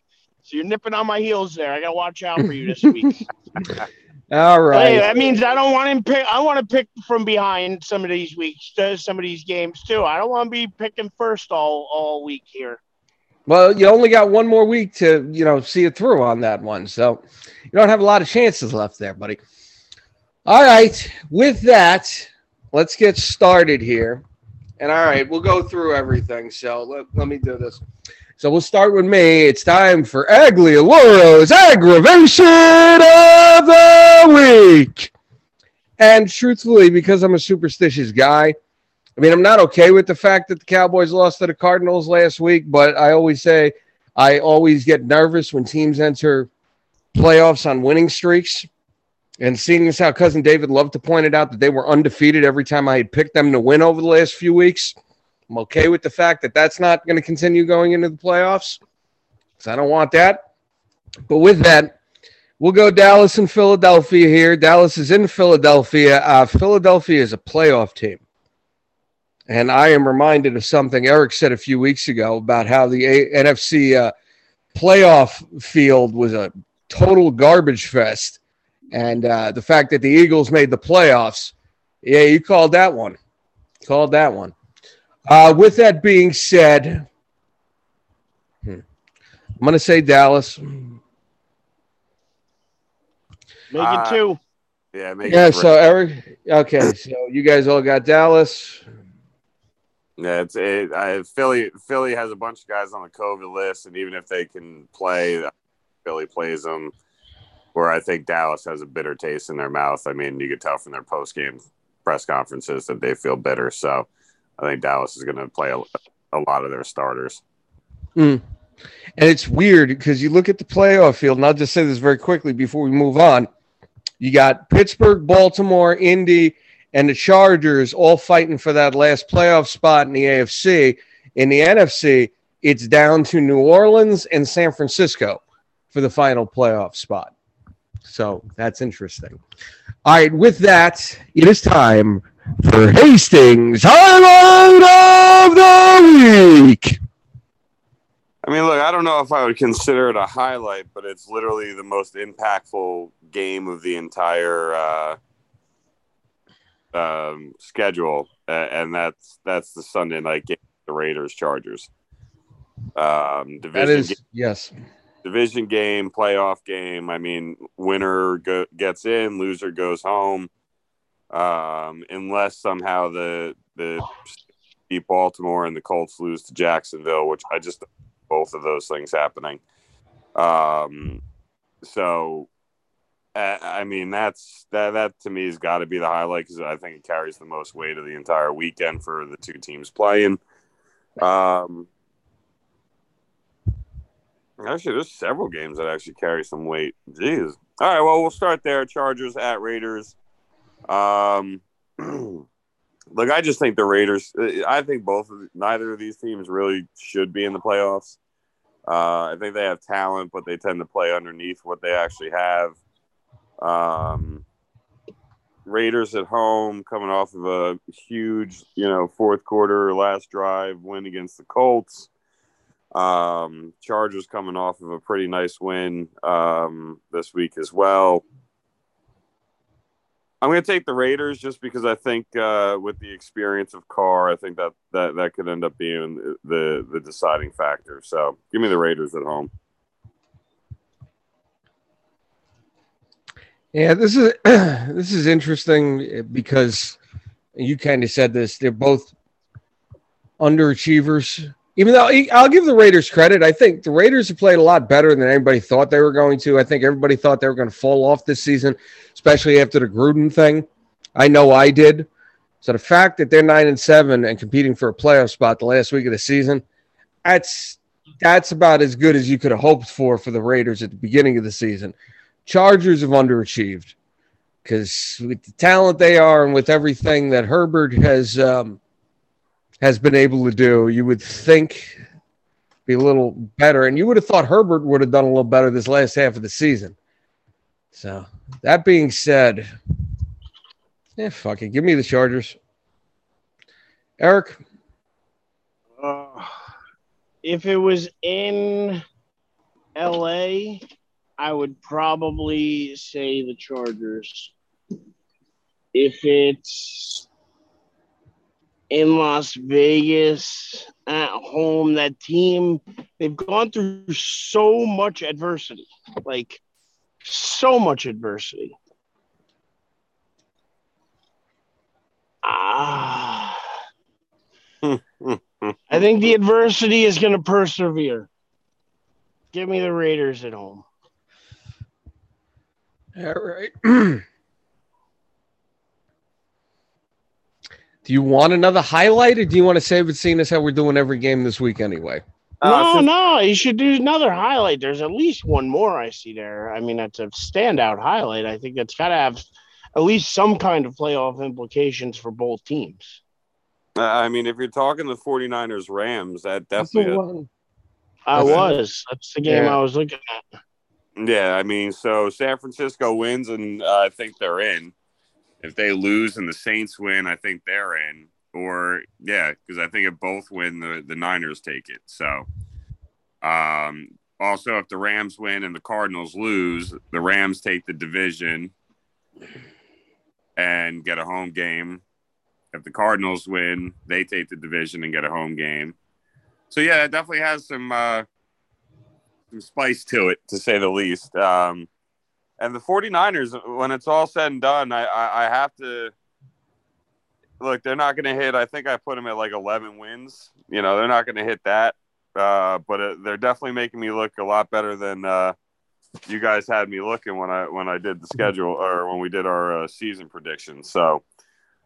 So you're nipping on my heels there. I gotta watch out for you this week. (laughs)
All right.
Hey, that means I don't want him pick. I want to pick from behind some of these weeks, uh, some of these games too. I don't want to be picking first all all week here.
Well, you only got one more week to, you know, see it through on that one. So you don't have a lot of chances left there, buddy. All right. With that, let's get started here. And all right, we'll go through everything. So let, let me do this. So we'll start with me. It's time for Aglioloro's aggravation of the week. And truthfully, because I'm a superstitious guy, I mean, I'm not okay with the fact that the Cowboys lost to the Cardinals last week, but I always say I always get nervous when teams enter playoffs on winning streaks. And seeing as how cousin David loved to point it out that they were undefeated every time I had picked them to win over the last few weeks, I'm okay with the fact that that's not going to continue going into the playoffs because I don't want that. But with that, we'll go Dallas and Philadelphia here. Dallas is in Philadelphia. Uh, Philadelphia is a playoff team. And I am reminded of something Eric said a few weeks ago about how the a- NFC uh, playoff field was a total garbage fest. And uh, the fact that the Eagles made the playoffs, yeah, you called that one. Called that one. Uh, with that being said, hmm, I'm going to say Dallas.
Make
Uh,
it two.
Yeah, make
Yeah,
it
so Eric, okay, so you guys all got Dallas.
Yeah, it's it, I, Philly. Philly has a bunch of guys on the COVID list, and even if they can play, Philly plays them. Where I think Dallas has a bitter taste in their mouth. I mean, you could tell from their post game press conferences that they feel bitter. So, I think Dallas is going to play a, a lot of their starters. Mm.
And it's weird because you look at the playoff field, and I'll just say this very quickly before we move on. You got Pittsburgh, Baltimore, Indy, and the Chargers all fighting for that last playoff spot in the AFC. In the NFC, it's down to New Orleans and San Francisco for the final playoff spot. So that's interesting. All right, with that, it is time for Hastings Highlight of the Week.
I mean, look, I don't know if I would consider it a highlight, but it's literally the most impactful game of the entire uh, um, schedule, uh, and that's that's the Sunday night game, the Raiders Chargers. Um,
That
division
is, yes.
division game, playoff game. I mean, winner go, gets in, loser goes home. Um, unless somehow the the beat Baltimore and the Colts lose to Jacksonville, which I just both of those things happening. Um, so I mean, that's that. That to me has got to be the highlight because I think it carries the most weight of the entire weekend for the two teams playing. Um, actually, there's several games that actually carry some weight. Jeez. All right. Well, we'll start there. Chargers at Raiders. Um, (clears throat) look, I just think the Raiders. I think both of neither of these teams really should be in the playoffs. Uh, I think they have talent, but they tend to play underneath what they actually have. Um, Raiders at home, coming off of a huge, you know, fourth quarter last drive win against the Colts. Um, Chargers coming off of a pretty nice win um, this week as well. I'm going to take the Raiders just because I think uh, with the experience of Carr, I think that, that that could end up being the the deciding factor. So give me the Raiders at home.
Yeah, this is (clears throat) this is interesting because you kind of said this. They're both underachievers. Even though I'll give the Raiders credit, I think the Raiders have played a lot better than anybody thought they were going to. I think everybody thought they were going to fall off this season, especially after the Gruden thing. I know I did. So the fact that they're nine and seven and competing for a playoff spot the last week of the season, that's that's about as good as you could have hoped for for the Raiders at the beginning of the season. Chargers have underachieved because with the talent they are and with everything that Herbert has um, has been able to do, you would think be a little better. And you would have thought Herbert would have done a little better this last half of the season. So that being said, yeah, fuck it. Give me the Chargers. Eric?
Uh, if it was in LA, I would probably say the Chargers. If it's in Las Vegas at home, that team, they've gone through so much adversity. Like, so much adversity. Ah. I think the adversity is going to persevere. Give me the Raiders at home.
All right. (clears throat) do you want another highlight or do you want to save it seeing as how we're doing every game this week anyway?
No, uh, no, you should do another highlight. There's at least one more I see there. I mean, that's a standout highlight. I think that's got to have at least some kind of playoff implications for both teams.
I mean, if you're talking the 49ers Rams, that definitely.
I was. That's the game yeah. I was looking at.
Yeah, I mean, so San Francisco wins, and uh, I think they're in. If they lose and the Saints win, I think they're in. Or yeah, because I think if both win, the the Niners take it. So, um, also if the Rams win and the Cardinals lose, the Rams take the division and get a home game. If the Cardinals win, they take the division and get a home game. So yeah, it definitely has some uh, some spice to it, to say the least. Um, and the 49ers, when it's all said and done, I, I, I have to look, they're not going to hit. I think I put them at like 11 wins. You know, they're not going to hit that. Uh, but it, they're definitely making me look a lot better than uh, you guys had me looking when I when I did the schedule or when we did our uh, season predictions. So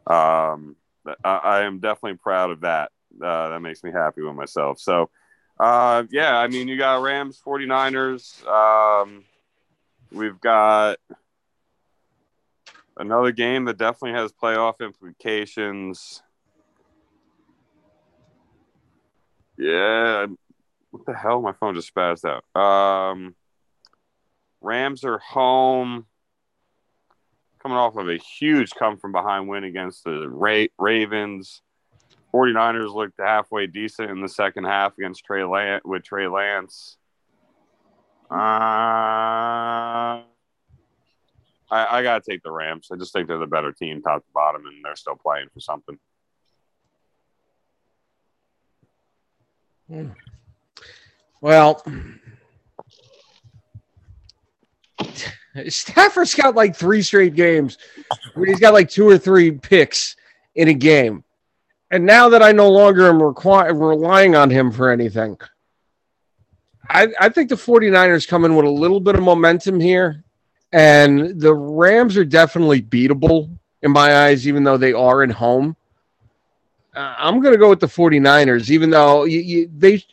um, I, I, am definitely proud of that. Uh, that makes me happy with myself. So uh, yeah, I mean, you got Rams, 49ers. Um, we've got another game that definitely has playoff implications. Yeah, what the hell? My phone just spazzed out. Um, Rams are home, coming off of a huge come from behind win against the Ra- Ravens. 49ers looked halfway decent in the second half against Trey Lance with Trey Lance. Uh, I, I got to take the Rams. I just think they're the better team, top to bottom, and they're still playing for something.
Well, Stafford's got like three straight games where he's got like two or three picks in a game. And now that I no longer am requi- relying on him for anything, I, I think the 49ers come in with a little bit of momentum here. And the Rams are definitely beatable in my eyes, even though they are at home. Uh, I'm going to go with the 49ers, even though you, you, they.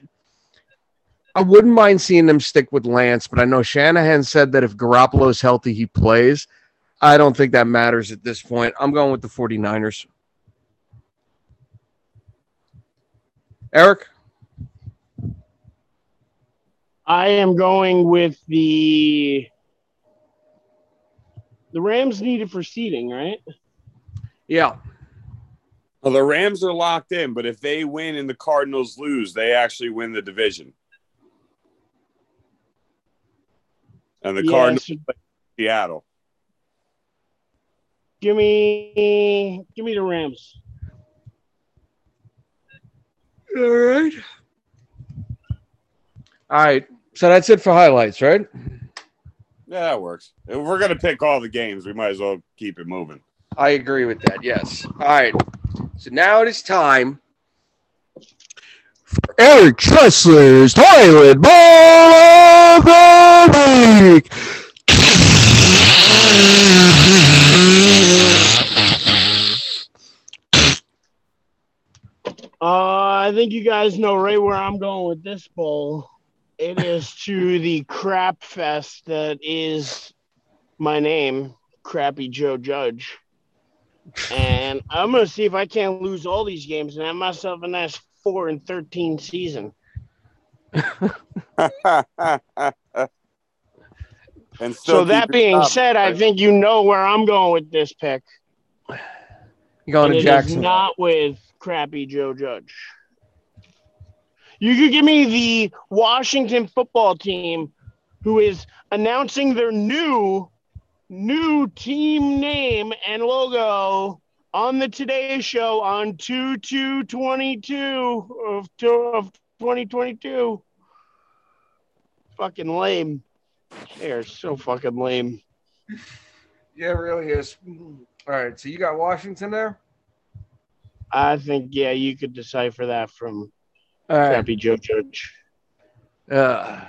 I wouldn't mind seeing them stick with Lance, but I know Shanahan said that if Garoppolo's healthy, he plays. I don't think that matters at this point. I'm going with the 49ers. Eric?
I am going with the the Rams needed for seeding, right?
Yeah.
Well, the Rams are locked in, but if they win and the Cardinals lose, they actually win the division. And the
Yeah,
Cardinals
so
play Seattle.
give me give me the Rams.
All right. All right. So that's it for highlights, right?
Yeah, that works. If we're gonna pick all the games, we might as well keep it moving.
I agree with that. Yes. All right. So now it is time for Eric Tressler's Toilet Bowl of the Week.
Uh, I think you guys know right where I'm going with this bowl. It is to the crap fest that is my name, Crappy Joe Judge. And I'm gonna see if I can't lose all these games and have myself a nice four and thirteen season. (laughs)
and
So that being
job,
said, I think you know where I'm going with this pick.
You going
And
to
it is
Jackson?
not with crappy Joe Judge. You could give me the Washington football team who is announcing their new new team name and logo on the Today Show on 2 2 22 of, of 2022. Fucking lame. They are so fucking lame.
Yeah, it really is. All right. So you got Washington there?
I think, yeah, you could decipher that from
All right.
Crappy Joe Judge.
Uh,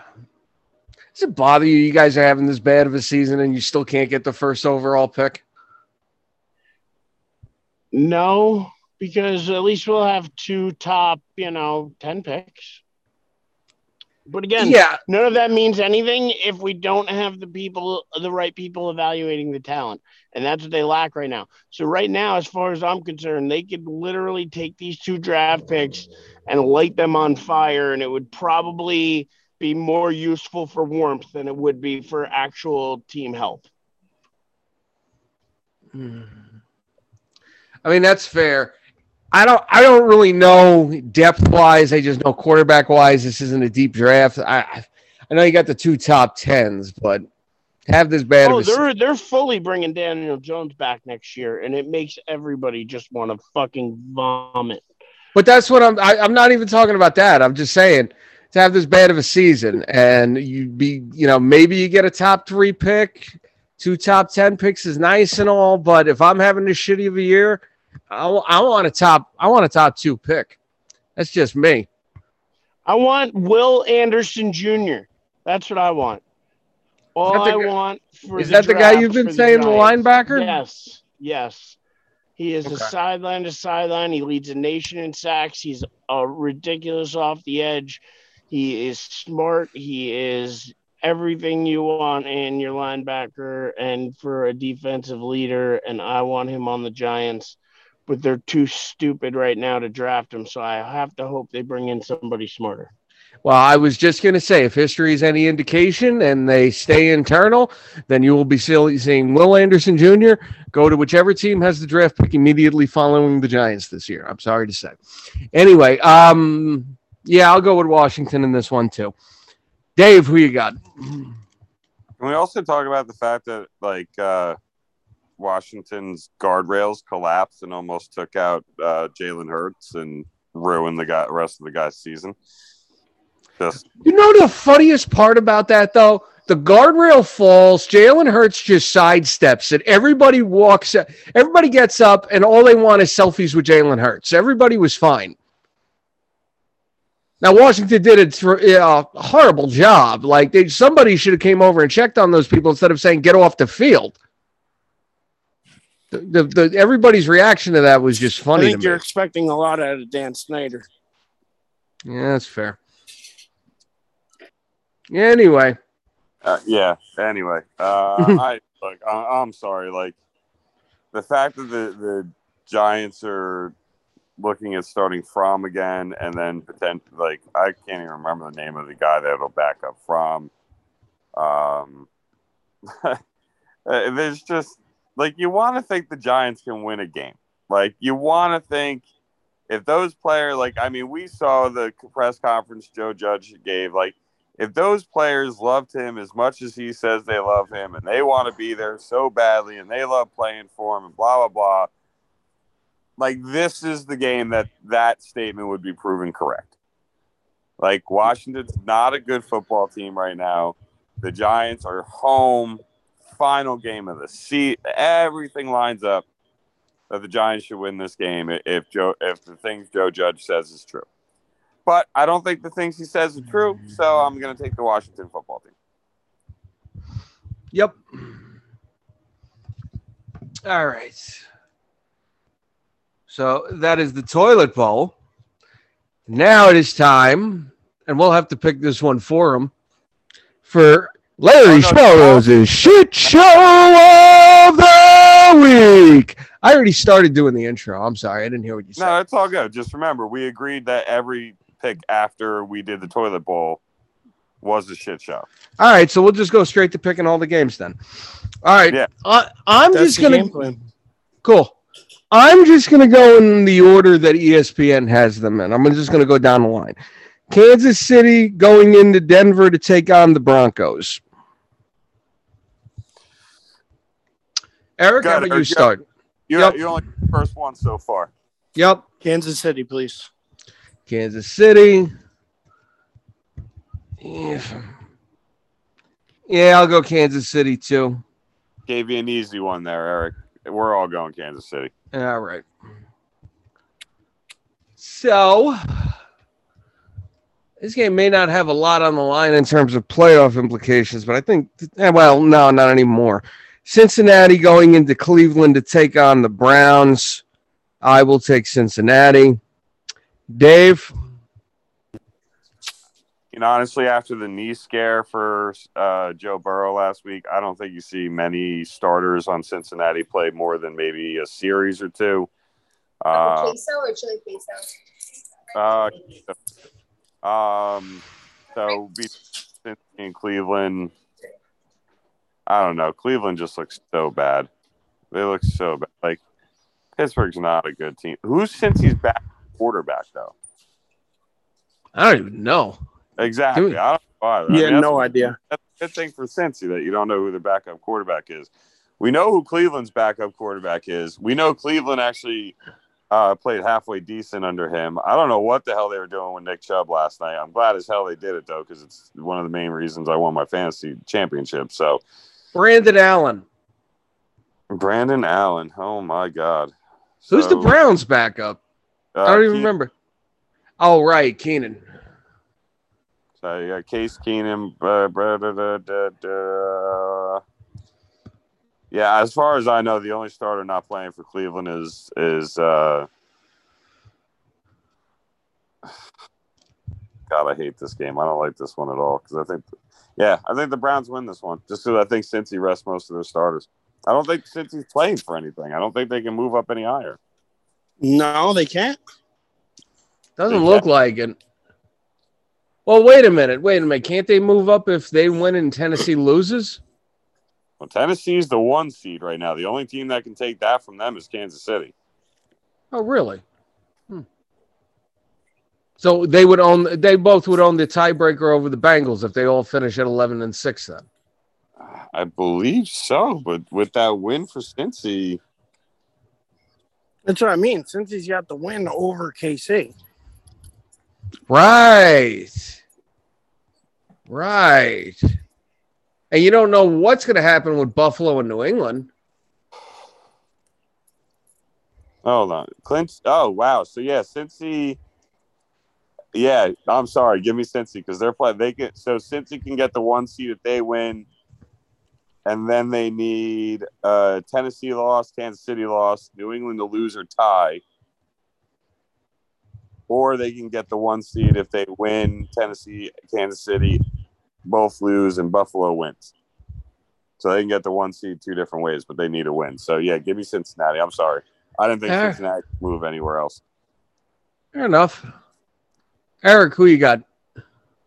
does it bother you? You guys are having this bad of a season and you still can't get the first overall pick?
No, because at least we'll have two top, you know, 10 picks. But again,
Yeah.
none of that means anything if we don't have the people, the right people evaluating the talent. And that's what they lack right now. So, right now, as far as I'm concerned, they could literally take these two draft picks and light them on fire, and it would probably be more useful for warmth than it would be for actual team health. Hmm.
I mean, that's fair. I don't I don't really know depth wise. I just know quarterback wise, this isn't a deep draft. I I know you got the two top tens, but have this bad
Oh,
of a se-
they're they're fully bringing Daniel Jones back next year, and it makes everybody just want to fucking vomit.
But that's what I'm. I, I'm not even talking about that. I'm just saying to have this bad of a season and you be, you know, maybe you get a top three pick, two top ten picks is nice and all. But if I'm having this shitty of a year, I, w- I want a top. I want a top two pick. That's just me.
I want Will Anderson Jr. That's what I want. All I
guy-
want for
Is that the guy you've been saying, the
Giants.
linebacker?
Yes, yes. He is a sideline to sideline. He leads a nation in sacks. He's a ridiculous off the edge. He is smart. He is everything you want in your linebacker and for a defensive leader. And I want him on the Giants, but they're too stupid right now to draft him. So I have to hope they bring in somebody smarter.
Well, I was just going to say, if history is any indication and they stay internal, then you will be seeing Will Anderson Jr. go to whichever team has the draft pick immediately following the Giants this year. I'm sorry to say. Anyway, um, yeah, I'll go with Washington in this one too. Dave, who you got?
Can we also talk about the fact that like uh, Washington's guardrails collapsed and almost took out uh, Jalen Hurts and ruined the guy rest of the guy's season? Just
You know the funniest part about that though The guardrail falls. Jalen Hurts just sidesteps it. Everybody walks. Everybody gets up, and all they want is selfies with Jalen Hurts. Everybody was fine. Now Washington did a uh, horrible job. Like they, somebody should have came over and checked on those people instead of saying get off the field. The, the, the everybody's reaction to that was just funny.
I think you're expecting a lot out of Dan Snyder.
Yeah, that's fair. Anyway.
Uh, yeah. Anyway, uh, (laughs) I like. I, I'm sorry. Like the fact that the the Giants are looking at starting from again, and then potentially like I can't even remember the name of the guy that'll back up from. Um, (laughs) there's just like you want to think the Giants can win a game. Like you want to think if those players, like I mean, we saw the press conference Joe Judge gave. Like if those players loved him as much as he says they love him, and they want to be there so badly, and they love playing for him, and blah blah blah like this is the game that that statement would be proven correct. Like Washington's not a good football team right now. The Giants are home. Final game of the season. Everything lines up that the Giants should win this game if Joe if the things Joe Judge says is true. But I don't think the things he says are true, so I'm going to take the Washington football team.
Yep. All right. So that is the toilet bowl. Now it is time, and we'll have to pick this one for him for Larry oh, no, shit show of the week. I already started doing the intro. I'm sorry, I didn't hear what you said.
No, it's all good. Just remember, we agreed that every pick after we did the toilet bowl was a shit show.
All right, so we'll just go straight to picking all the games then. All right, yeah. Uh, I'm That's just gonna. Cool. I'm just going to go in the order that ESPN has them in. I'm just going to go down the line. Kansas City going into Denver to take on the Broncos. Eric, how about you start?
You're, yep. you're only the first one so far.
Yep.
Kansas City, please.
Kansas City. Yeah. yeah, I'll go Kansas City too.
Gave you an easy one there, Eric. We're all going Kansas City.
All right. So this game may not have a lot on the line in terms of playoff implications, but I think, eh, well, no, not anymore. Cincinnati going into Cleveland to take on the Browns. I will take Cincinnati. Dave.
You know, honestly, after the knee scare for uh, Joe Burrow last week, I don't think you see many starters on Cincinnati play more than maybe a series or two.
Uh, queso or chili queso?
Uh, um, so be in Cleveland. I don't know. Cleveland just looks so bad. They look so bad. Like Pittsburgh's not a good team. Who's Cincy's back quarterback though?
I don't even know.
Exactly. I don't know
either. Yeah, I mean, no idea.
That's a good thing for Cincy that you don't know who the backup quarterback is. We know who Cleveland's backup quarterback is. We know Cleveland actually uh, played halfway decent under him. I don't know what the hell they were doing with Nick Chubb last night. I'm glad as hell they did it though, because it's one of the main reasons I won my fantasy championship. So,
Brandon Allen.
Brandon Allen. Oh my God.
Who's so, the Browns backup? Uh, I don't even remember. Oh right, Keenum.
So you got Case Keenum. Uh, blah, blah, blah, yeah, as far as I know, the only starter not playing for Cleveland is is. Uh, (sighs) God, I hate this game. I don't like this one at all because I think, yeah, I think the Browns win this one just because I think Cincy rests most of their starters. I don't think Cincy's playing for anything. I don't think they can move up any higher.
No, they can't.
Doesn't they look can't. like it. Well, wait a minute. Wait a minute. Can't they move up if they win and Tennessee loses?
Well, Tennessee's the one seed right now. The only team that can take that from them is Kansas City.
Oh, really? So they would own. They both would own the tiebreaker over the Bengals if they all finish at eleven and six. Then.
I believe so, but with that win for Cincy.
That's what I mean. Cincy's got the win over KC.
Right. Right. And you don't know what's going to happen with Buffalo and New England.
Hold on. Clint. Oh, wow. So, yeah, Cincy. Yeah, I'm sorry. Give me Cincy because they're playing. They get so Cincy can get the one seed if they win, and then they need uh, Tennessee loss, Kansas City loss, New England to lose or tie, or they can get the one seed if they win Tennessee, Kansas City, both lose, and Buffalo wins. So they can get the one seed two different ways, but they need a win. So yeah, give me Cincinnati. I'm sorry. I didn't think
Fair.
Cincinnati could move anywhere else.
Fair enough. Eric, who you got?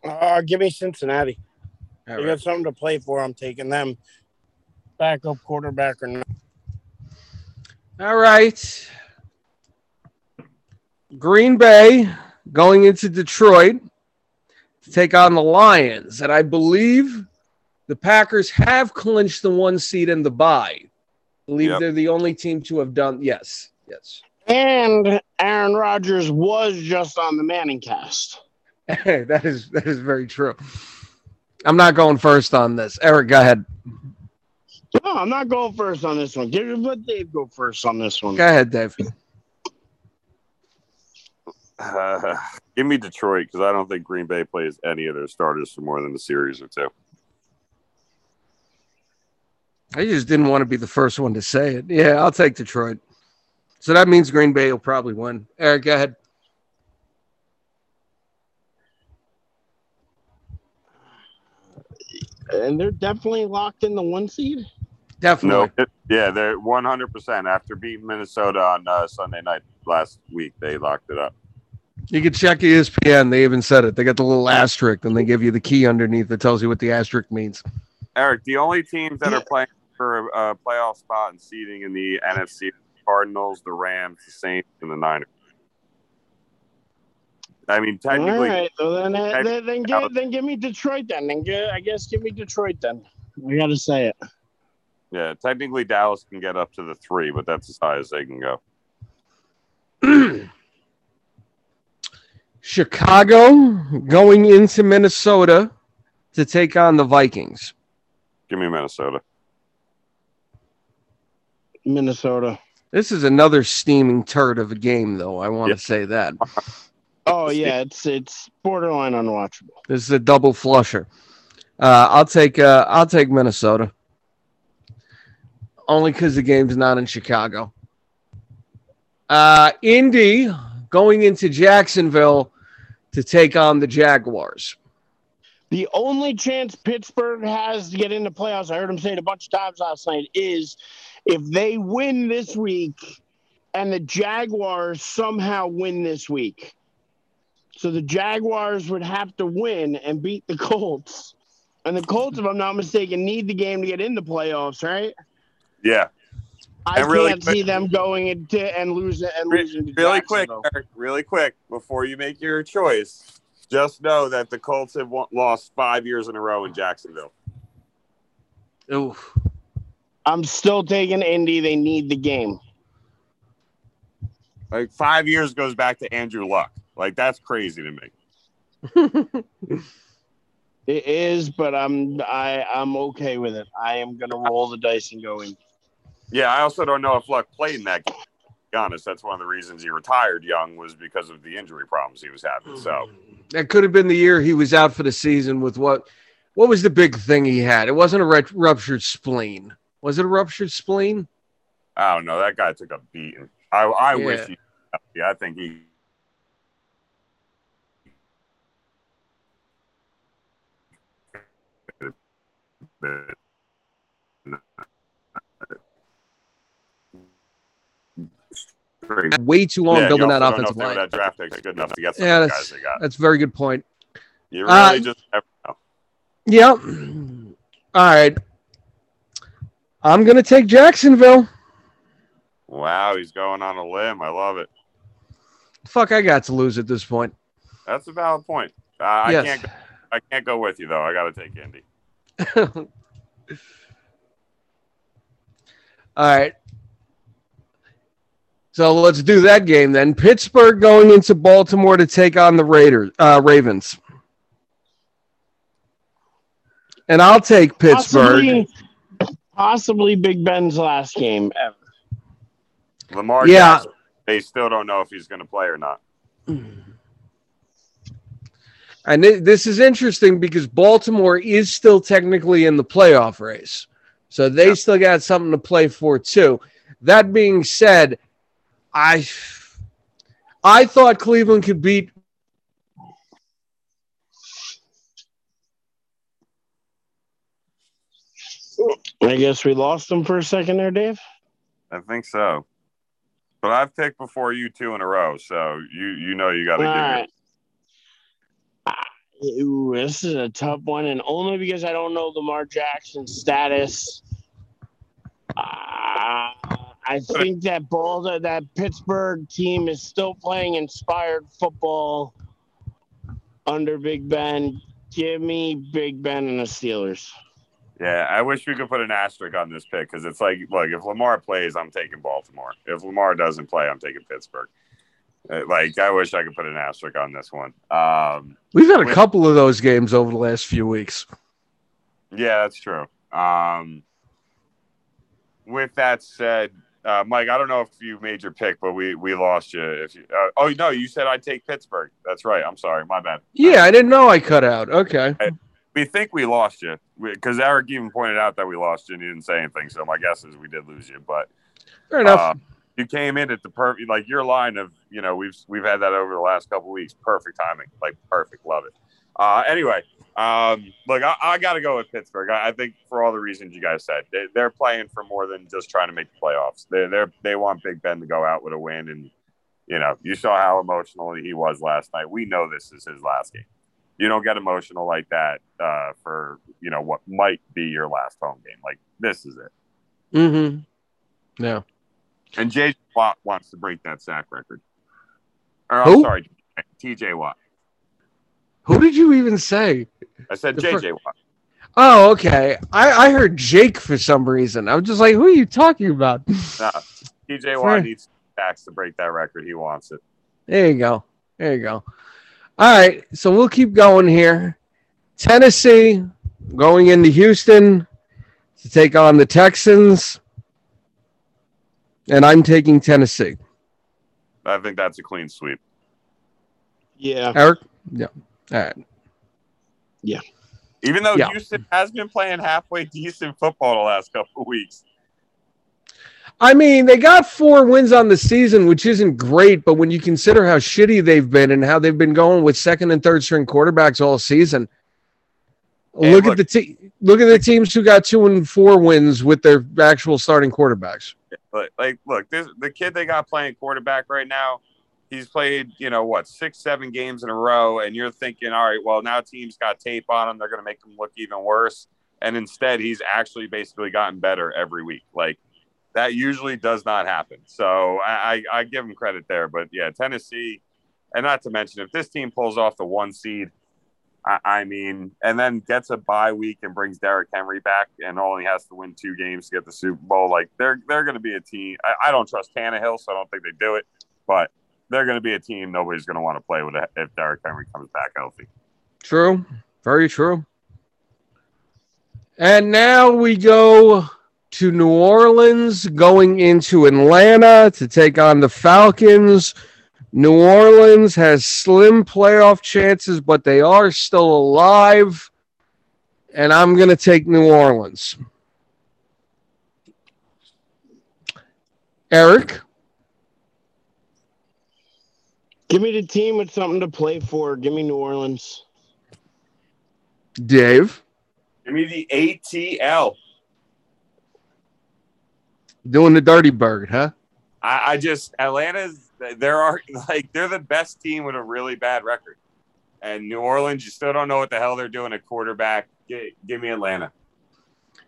Uh, give me Cincinnati.
All
They
right.
got something to play for. I'm taking them. Backup quarterback or not.
All right. Green Bay going into Detroit to take on the Lions. And I believe the Packers have clinched the one seed in the bye. I believe
Yep.
they're the only team to have done. Yes. Yes.
And Aaron Rodgers was just on the Manning cast. (laughs)
that is that is very true. I'm not going first on this. Eric, go ahead.
No, I'm not going first on this one. Give let Dave go first on this one.
Go ahead, Dave.
Uh, give me Detroit because I don't think Green Bay plays any of their starters for more than a series or two.
I just didn't want to be the first one to say it. Yeah, I'll take Detroit. So that means Green Bay will probably win. Eric, go ahead.
And they're definitely locked in the one seed.
Definitely.
No, it- yeah, they're 100% after beating Minnesota on uh, Sunday night last week. They locked it up.
You can check ESPN. They even said it. They got the little asterisk and they give you the key underneath that tells you what the asterisk means.
Eric, the only teams that are playing for a playoff spot and seeding in the NFC Cardinals, the Rams, the Saints, and the Niners. I mean, technically,
right, so uh, then
then,
then, then, give, then give me Detroit then. Then gi- I guess give me Detroit then. I gotta say it.
yeah, technically Dallas can get up to the three, but that's as high as they can go. (clears throat)
Chicago going into Minnesota to take on the Vikings.
Give me Minnesota.
Minnesota.
This is another steaming turd of a game, though. I want to say that. (laughs)
Oh yeah, it's it's borderline unwatchable.
This is a double flusher. Uh, I'll take uh, I'll take Minnesota. Only because the game's not in Chicago. Uh, Indy going into Jacksonville to take on the Jaguars.
The only chance Pittsburgh has to get into the playoffs, I heard him say it a bunch of times last night, is if they win this week and the Jaguars somehow win this week. So the Jaguars would have to win and beat the Colts. And the Colts, if I'm not mistaken, need the game to get into the playoffs, right?
Yeah,
I
And really
can't
quick-
see them going into and losing and
Re-
losing to
really quick, Eric, really quick before you make your choice. Just know that the Colts have won- lost five years in a row in Jacksonville.
Oof.
I'm still taking Indy. They need the game.
Like five years goes back to Andrew Luck. Like that's crazy to me. (laughs)
It is, but I'm I I'm okay with it. I am gonna roll the dice and go in.
Yeah, I also don't know if Luck played in that game. To be honest, that's one of the reasons he retired young was because of the injury problems he was having. So
that could have been the year he was out for the season with what? What was the big thing he had? It wasn't a ret- ruptured spleen. Was it a ruptured spleen?
I don't know. That guy took a beating. I I
Yeah.
wish he. Yeah, I think he.
Way too long
Yeah,
building that
also don't know
offensive
if they were
line.
That draft pick's good enough to get some
Yeah,
the
that's
guys they got.
that's a very good point.
You really
Uh,
just never know.
Yep. All right. I'm gonna take Jacksonville.
Wow, he's going on a limb. I love it.
Fuck, I got to lose at this point.
That's a valid point. Uh, I
Yes.
can't. Go, I can't go with you though. I got to take Indy. (laughs)
All right. So let's do that game then. Pittsburgh going into Baltimore to take on the Raiders, uh, Ravens. And I'll take Pittsburgh.
Possibly, possibly Big Ben's last game ever.
Lamar
Yeah.
Jackson, they still don't know if he's going to play or not. Mm.
And thi- this is interesting because Baltimore is still technically in the playoff race. So they
Yeah.
still got something to play for too. That being said, I I thought Cleveland could beat
I guess we lost him for a second there, Dave.
I think so. But I've picked before you two in a row, so you you know you got to give
right.
it.
Ooh, this is a tough one, and only because I don't know Lamar Jackson's status. Uh, I think that that Pittsburgh team is still playing inspired football under Big Ben. Give me Big Ben and the Steelers.
Yeah, I wish we could put an asterisk on this pick because it's like, look, if Lamar plays, I'm taking Baltimore. If Lamar doesn't play, I'm taking Pittsburgh. Uh, Like, I wish I could put an asterisk on this one. Um,
We've had a couple of those games over the last few weeks.
Yeah, that's true. Um, with that said, uh, Mike, I don't know if you made your pick, but we we lost you. If you, uh, oh no, you said I'd take Pittsburgh. That's right. I'm sorry, my bad.
Yeah, I didn't know I cut out. Okay.
We think we lost you because Eric even pointed out that we lost you and he didn't say anything. So my guess is we did lose you, but
Fair enough.
uh, you came in at the perfect, like your line of you know we've we've had that over the last couple weeks. Perfect timing, like perfect. Love it. Uh, anyway, um, look, I, I got to go with Pittsburgh. I, I think for all the reasons you guys said, they, they're playing for more than just trying to make the playoffs. They they they want Big Ben to go out with a win, and you know you saw how emotional he was last night. We know this is his last game. You don't get emotional like that uh, for you know what might be your last home game. Like this is it.
mm-hmm. Yeah.
And J.J. Watt wants to break that sack record. Or I'm sorry, T.J. Watt.
Who did you even say?
I said
The fir-
J.J. Watt.
Oh, okay. I, I heard Jake for some reason. I'm just like, who are you talking about?
T.J. (laughs) Watt needs sacks to break that record. He wants it.
There you go. There you go. All right. So we'll keep going here. Tennessee going into Houston to take on the Texans. And I'm taking Tennessee.
I think that's a clean sweep.
Yeah.
Eric? Yeah. All right. Yeah.
Even though
Yeah.
Houston has been playing halfway decent football the last couple of weeks.
I mean, they got four wins on the season, which isn't great, but when you consider how shitty they've been and how they've been going with second and third string quarterbacks all season,
Hey,
look,
look-
at the te- look at the teams who got two and four wins with their actual starting quarterbacks.
But like, look, this the kid they got playing quarterback right now. He's played, you know, what six, seven games in a row, and you're thinking, all right, well, now teams got tape on him. They're going to make him look even worse. And instead, he's actually basically gotten better every week. Like that usually does not happen. So I, I, I give him credit there. But yeah, Tennessee, and not to mention, if this team pulls off the one seed, I, I mean, and then gets a bye week and brings Derrick Henry back, and only has to win two games to get the Super Bowl. Like they're they're going to be a team. I, I don't trust Tannehill, so I don't think they do it. But they're going to be a team nobody's going to want to play with if Derrick Henry comes back healthy.
True. Very true. And now we go to New Orleans, going into Atlanta to take on the Falcons. New Orleans has slim playoff chances, but they are still alive. And I'm going to take New Orleans. Eric?
Give me the team with something to play for. Give me New Orleans.
Dave?
Give me the ATL.
Doing the dirty bird, huh?
I, I just Atlanta's there are (laughs) like they're the best team with a really bad record, and New Orleans you still don't know what the hell they're doing at quarterback. Gi- give me Atlanta.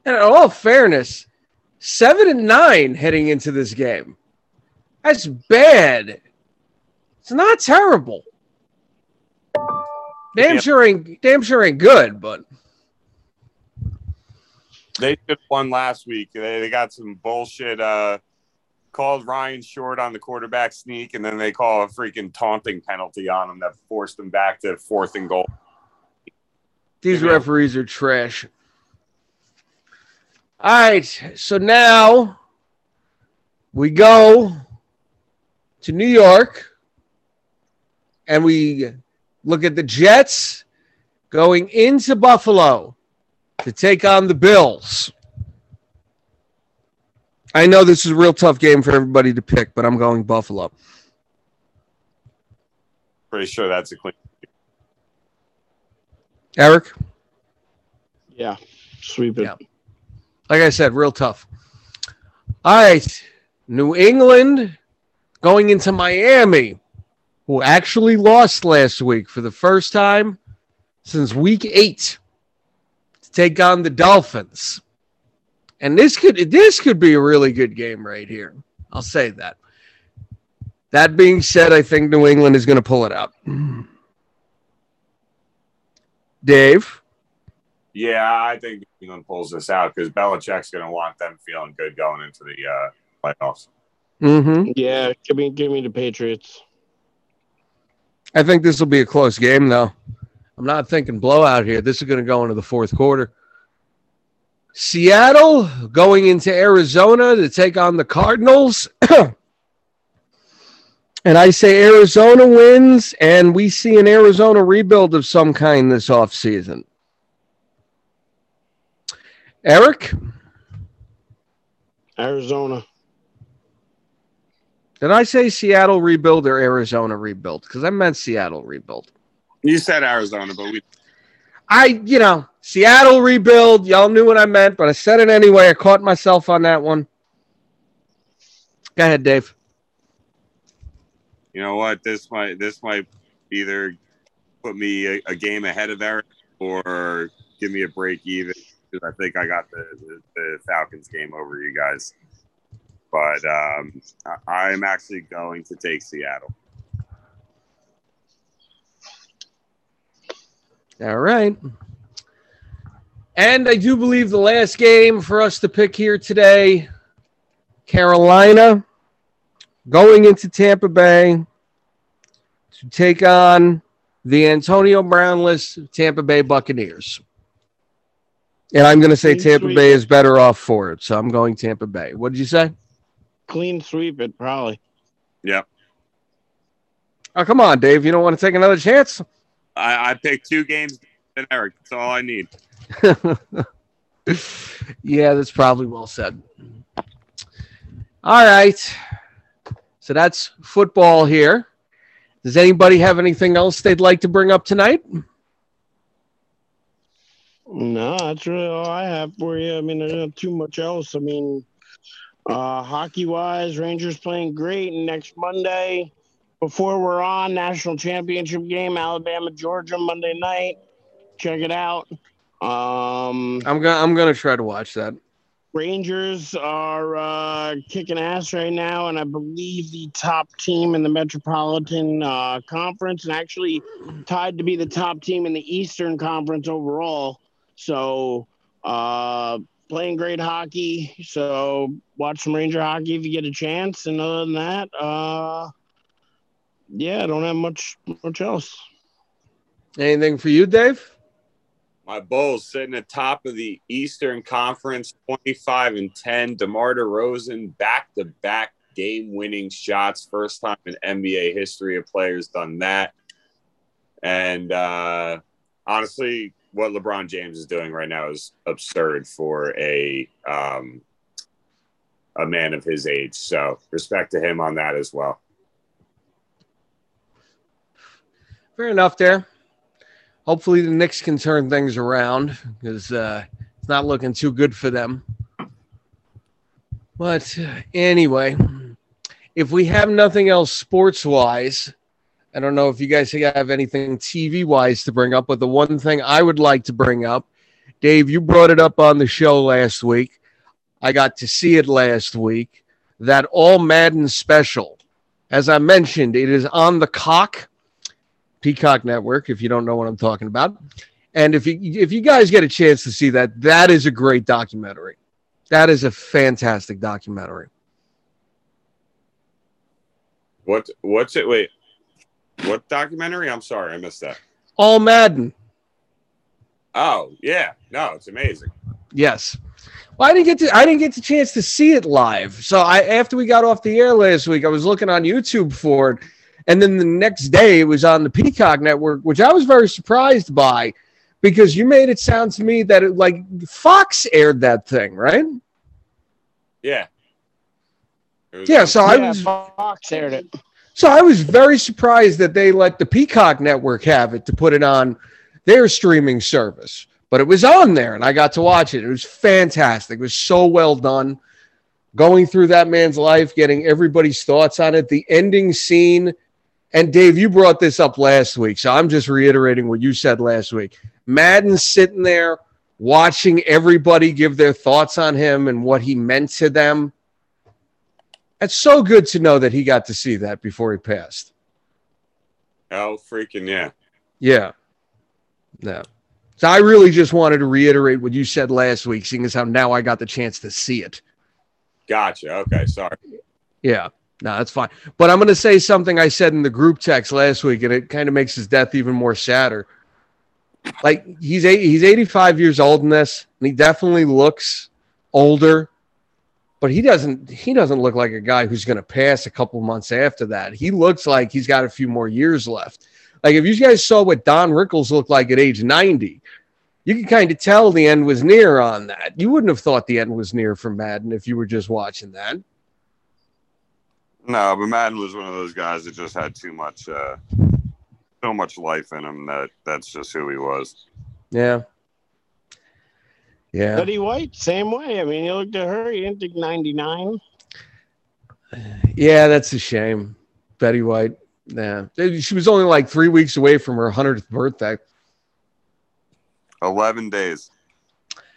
And in all fairness, seven and nine heading into this game. That's bad. It's not terrible. Damn sure ain't damn sure ain't good, but
They just won last week. They, they got some bullshit. Uh, called Ryan Short on the quarterback sneak, and then they call a freaking taunting penalty on him that forced them back to fourth and goal.
these
Yeah.
referees are trash. All right. So now we go to New York and we look at the Jets going into Buffalo to take on the Bills. I know this is a real tough game for everybody to pick, but I'm going Buffalo.
Pretty sure that's a clean.
Eric?
Yeah, sweep it.
Yeah. Like I said, real tough. All right. New England going into Miami, who actually lost last week for the first time since week eight to take on the Dolphins. And this could this could be a really good game right here. I'll say that. That being said, I think New England is going to pull it out. Dave?
Yeah, I think New England pulls this out because Belichick's going to want them feeling good going into the uh, playoffs.
Mm-hmm.
Yeah, give me give me the Patriots.
I think this will be a close game, though. I'm not thinking blowout here. This is going to go into the fourth quarter. Seattle going into Arizona to take on the Cardinals. (clears throat) and I say Arizona wins, and we see an Arizona rebuild of some kind this offseason. Eric?
Arizona.
Did I say Seattle rebuild or Arizona rebuild? Because I meant Seattle rebuild.
You said Arizona, but we.
I, you know, Seattle rebuild. Y'all knew what I meant, but I said it anyway. I caught myself on that one. Go ahead, Dave.
You know what? This might this might either put me a, a game ahead of Eric or give me a break even because I think I got the, the, the Falcons game over you guys. But um, I, I'm actually going to take Seattle.
All right. And I do believe the last game for us to pick here today Carolina going into Tampa Bay to take on the Antonio Brownless Tampa Bay Buccaneers. And I'm going to say
Clean
Tampa
sweep.
Bay is better off for it. So I'm going Tampa Bay. What did you say?
Clean sweep it, probably.
Yeah.
Oh, come on, Dave. You don't want to take another chance?
I, I picked two games than Eric. That's all I need. (laughs)
yeah, that's probably well said. All right. So that's football here. Does anybody have anything else they'd like to bring up tonight?
No, that's really all I have for you. I mean, there's not too much else. I mean, uh, hockey wise, Rangers playing great. And next Monday, before we're on, national championship game, Alabama, Georgia, Monday night. Check it out. Um,
I'm gonna I'm gonna try to watch that.
Rangers are uh, kicking ass right now, and I believe the top team in the Metropolitan uh, Conference, and actually tied to be the top team in the Eastern Conference overall. So, uh, playing great hockey. So, watch some Ranger hockey if you get a chance. And other than that, uh, yeah, I don't have much much else.
Anything for you, Dave?
My Bulls sitting atop of the Eastern Conference, 25 and 10. DeMar DeRozan, back to back game winning shots. First time in NBA history a player's done that. And uh, honestly, what LeBron James is doing right now is absurd for a um, a man of his age. So respect to him on that as well.
Fair enough there. Hopefully the Knicks can turn things around because uh, it's not looking too good for them. But uh, anyway, if we have nothing else sports wise, I don't know if you guys have anything TV wise to bring up, but the one thing I would like to bring up, Dave, you brought it up on the show last week. I got to see it last week. That All Madden special, as I mentioned, it is on the cock Peacock Network, if you don't know what I'm talking about. And if you if you guys get a chance to see that, that is a great documentary. That is a fantastic documentary.
What what's it? Wait, what documentary? I'm sorry, I missed that.
All Madden.
Oh yeah, no, it's amazing.
Yes. Well, I didn't get to I didn't get the chance to see it live. So I after we got off the air last week, I was looking on YouTube for it, and then the next day it was on the Peacock network, which I was very surprised by, because you made it sound to me that it like Fox aired that thing, right?
Yeah. It was-
Yeah. So I was
Fox aired it.
so I was very surprised that they let the Peacock network have it to put it on their streaming service. But it was on there and I got to watch it. It was fantastic. It was so well done. Going through that man's life, getting everybody's thoughts on it, the ending scene. And Dave, you brought this up last week. So I'm just reiterating what you said last week. Madden sitting there watching everybody give their thoughts on him and what he meant to them. It's so good to know that he got to see that before he passed.
Oh, freaking yeah.
Yeah. No. So I really just wanted to reiterate what you said last week, seeing as how now I got the chance to see it.
Gotcha. Okay, sorry.
Yeah. No, that's fine. But I'm going to say something I said in the group text last week, and it kind of makes his death even more sadder. Like he's eight, he's 85 years old in this, and he definitely looks older, but he doesn't he doesn't look like a guy who's going to pass a couple months after that. He looks like he's got a few more years left. Like if you guys saw what Don Rickles looked like at age 90, you can kind of tell the end was near on that. You wouldn't have thought the end was near for Madden if you were just watching that.
No, but Madden was one of those guys that just had too much, uh, so much life in him that that's just who he was.
Yeah. Yeah.
Betty White, same way. I mean, you looked at her, you didn't think 99.
Yeah, that's a shame. Betty White. Yeah. She was only like three weeks away from her 100th birthday.
Eleven days.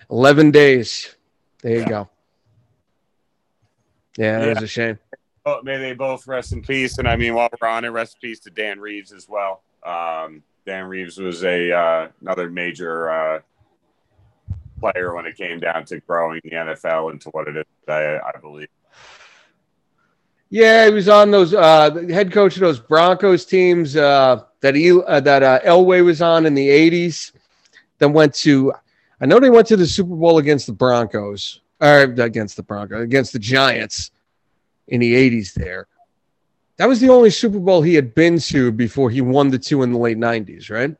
11 days. There you
Yeah.
go. Yeah, that
Yeah.
was a shame.
Oh, may they both rest in peace. And I mean, while we're on it, rest in peace to Dan Reeves as well. Um, Dan Reeves was a uh, another major uh, player when it came down to growing the NFL into what it is today. I believe.
Yeah, he was on those uh head coach of those Broncos teams uh that he uh, that uh, Elway was on in the 80s. Then went to I know they went to the Super Bowl against the Broncos or against the Broncos against the Giants in the 80s there. That was the only Super Bowl he had been to before he won the two in the late 90s, right?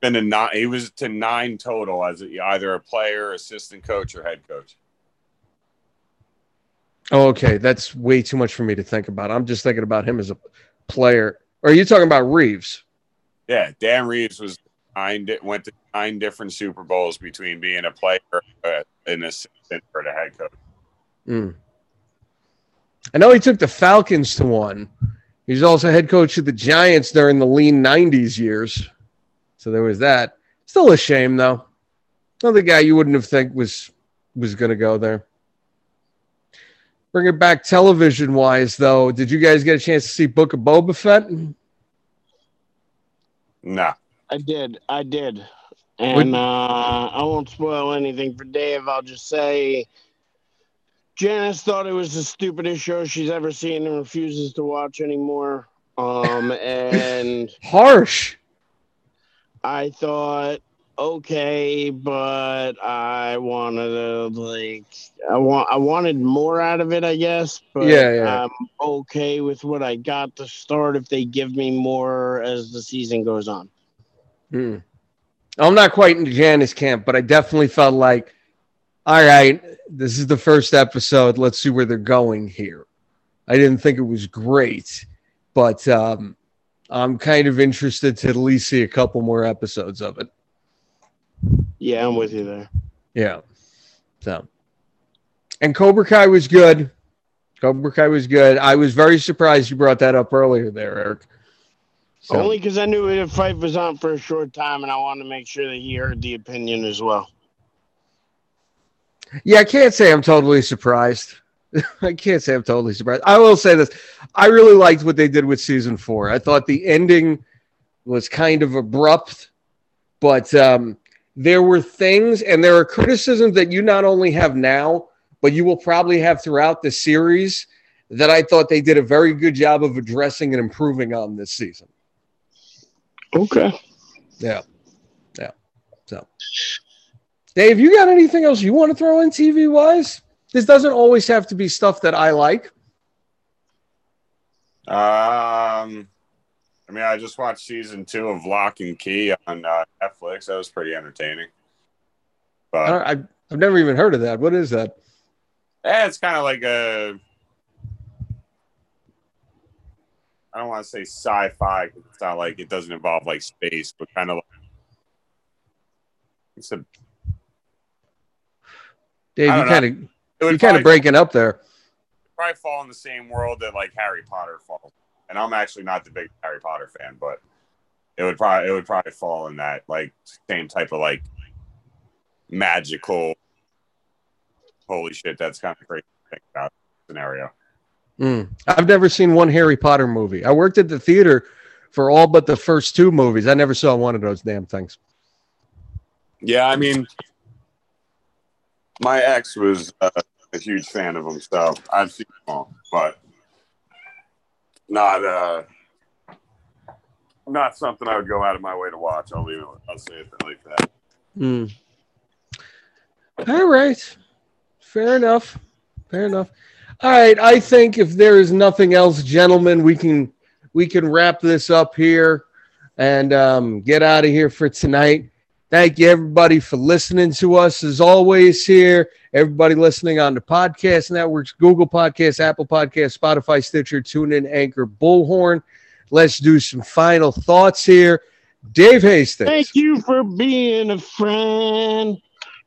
Been to nine. He was to nine total as a, either a player, assistant coach, or head coach.
Oh, okay, that's way too much for me to think about. I'm just thinking about him as a player. Or are you talking about Reeves?
Yeah, Dan Reeves was nine. Went to nine different Super Bowls between being a player, uh, an assistant, or the head coach.
Mm. I know he took the Falcons to one. He was also head coach of the Giants during the lean 90s years. So there was that. Still a shame, though. Another guy you wouldn't have think was was going to go there. Bring it back television wise, though. Did you guys get a chance to see Book of Boba Fett?
No,
I did. I did. And uh, I won't spoil anything for Dave. I'll just say Janice thought it was the stupidest show she's ever seen and refuses to watch anymore. Um, (laughs) and
Harsh.
I thought, okay, but I wanted to like, I want, I wanted more out of it, I guess. But
Yeah, yeah.
I'm okay with what I got to start if they give me more as the season goes on.
Hmm. I'm not quite in Janice camp, but I definitely felt like, all right, this is the first episode. Let's see where they're going here. I didn't think it was great, but um, I'm kind of interested to at least see a couple more episodes of it.
Yeah, I'm with you there.
Yeah. So, and Cobra Kai was good. Cobra Kai was good. I was very surprised you brought that up earlier there, Eric. So,
Only because I knew the fight was on for a short time, and I wanted to make sure that he heard the opinion as well.
Yeah, I can't say I'm totally surprised. (laughs) I can't say I'm totally surprised. I will say this. I really liked what they did with season four. I thought the ending was kind of abrupt, but um, there were things and there are criticisms that you not only have now, but you will probably have throughout the series that I thought they did a very good job of addressing and improving on this season.
Okay.
Yeah. Yeah. So Dave, you got anything else you want to throw in TV wise? This doesn't always have to be stuff that I like.
Um, I mean, I just watched season two of Locke and Key on uh, Netflix. That was pretty entertaining. But
I, I've, I've never even heard of that. What is that?
yeah, it's kind of like a. I don't want to say sci-fi. It's not like it doesn't involve like space, but kind of. Like, it's a.
Dave, you kind of
It
you
would
kind of breaking up there.
probably fall in the same world that like Harry Potter falls. And I'm actually not the big Harry Potter fan, but it would probably it would probably fall in that like same type of like magical. Holy shit, that's kind of crazy to think about scenario.
Mm. I've never seen one Harry Potter movie. I worked at the theater for all but the first two movies. I never saw one of those damn things.
Yeah, I mean, my ex was uh, a huge fan of them, so I've seen them all, but not uh, not something I would go out of my way to watch. I'll leave it. I'll say it like that.
Mm. All right. Fair enough. Fair enough. All right. I think if there is nothing else, gentlemen, we can we can wrap this up here and um, get out of here for tonight. Thank you everybody for listening to us as always here. Everybody listening on the podcast networks, Google Podcasts, Apple Podcasts, Spotify, Stitcher, TuneIn, Anchor, Bullhorn. Let's do some final thoughts here. Dave Hastings.
Thank you for being a friend.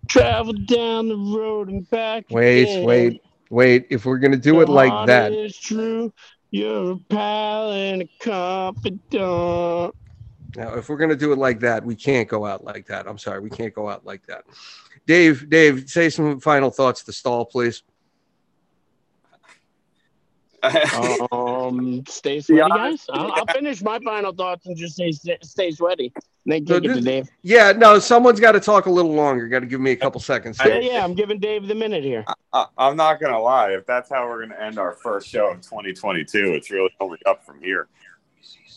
Travel down the road and back.
Wait,
again.
wait, wait. If we're gonna do it like that.
is true. You're a pal and a confidant.
Now if we're gonna do it like that, we can't go out like that. I'm sorry, we can't go out like that. Dave, Dave, say some final thoughts to stall, please.
Um, (laughs) stay sweaty,
Yeah.
guys. I'll, I'll finish my final thoughts and just say stay, stay sweaty. And then
So
kick it to Dave.
Yeah, no, someone's got to talk a little longer. Got to give me a couple seconds.
Yeah, yeah, I'm giving Dave the minute here.
I, I'm not gonna lie. If that's how we're gonna end our first show of 2022, it's really only up from here.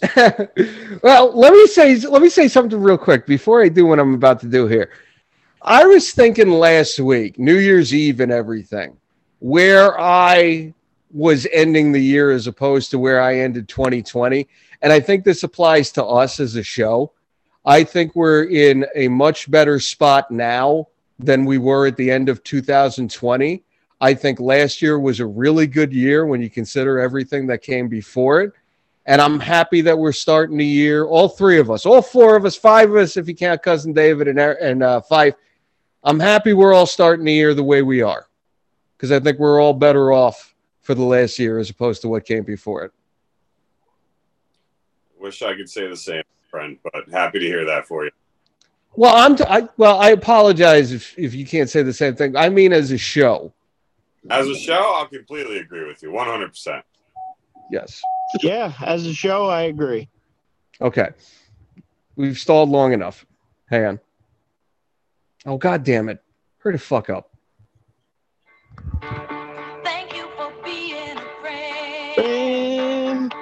(laughs)
well, let me say let me say something real quick before I do what I'm about to do here. I was thinking last week, New Year's Eve and everything, where I was ending the year as opposed to where I ended 2020. And I think this applies to us as a show. I think we're in a much better spot now than we were at the end of 2020. I think last year was a really good year when you consider everything that came before it. And I'm happy that we're starting the year, all three of us, all four of us, five of us, if you count cousin David and, and uh, five. I'm happy we're all starting the year the way we are because I think we're all better off for the last year as opposed to what came before it.
Wish I could say the same, friend, but happy to hear that for you.
Well, I'm t- I, well. I apologize if, if you can't say the same thing. I mean, as a show,
As a show, I'll completely agree with you, 100. percent
yes.
Yeah, as a show, I agree.
Okay, we've stalled long enough. Hang on. Oh God damn it! Hurry the fuck up.
Thank you for being a friend.
And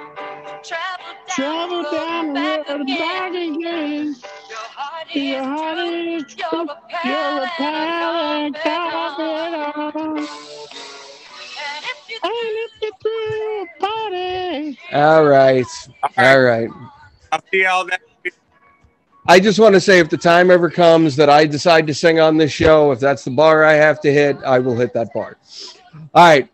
Travel down,
travel
the
down
road back
road and back
again.
again.
Your heart
Your
is
heart
true.
is
You're
true.
a pal
You're a pal
and
and
a confidant.
confidant.
And if you
And if you threw a party,
All right, all right.
I'll see y'all next week.
I just want to say if the time ever comes that I decide to sing on this show, if that's the bar I have to hit, I will hit that bar. All right.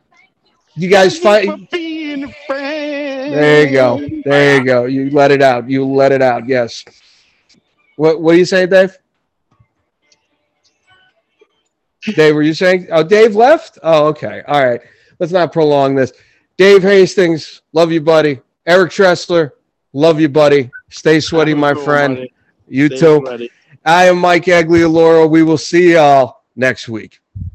You guys
thank
fight.
being a.
There you go. There you go. You let it out. You let it out. Yes. What what do you say, Dave? Dave, were you saying? Oh, Dave left? Oh, okay. All right. Let's not prolong this. Dave Hastings, love you, buddy. Eric Tressler, love you, buddy. Stay sweaty, my
cool
friend.
buddy.
You
Stay
too.
sweaty.
I am Mike Aglioloro. We will see y'all next week.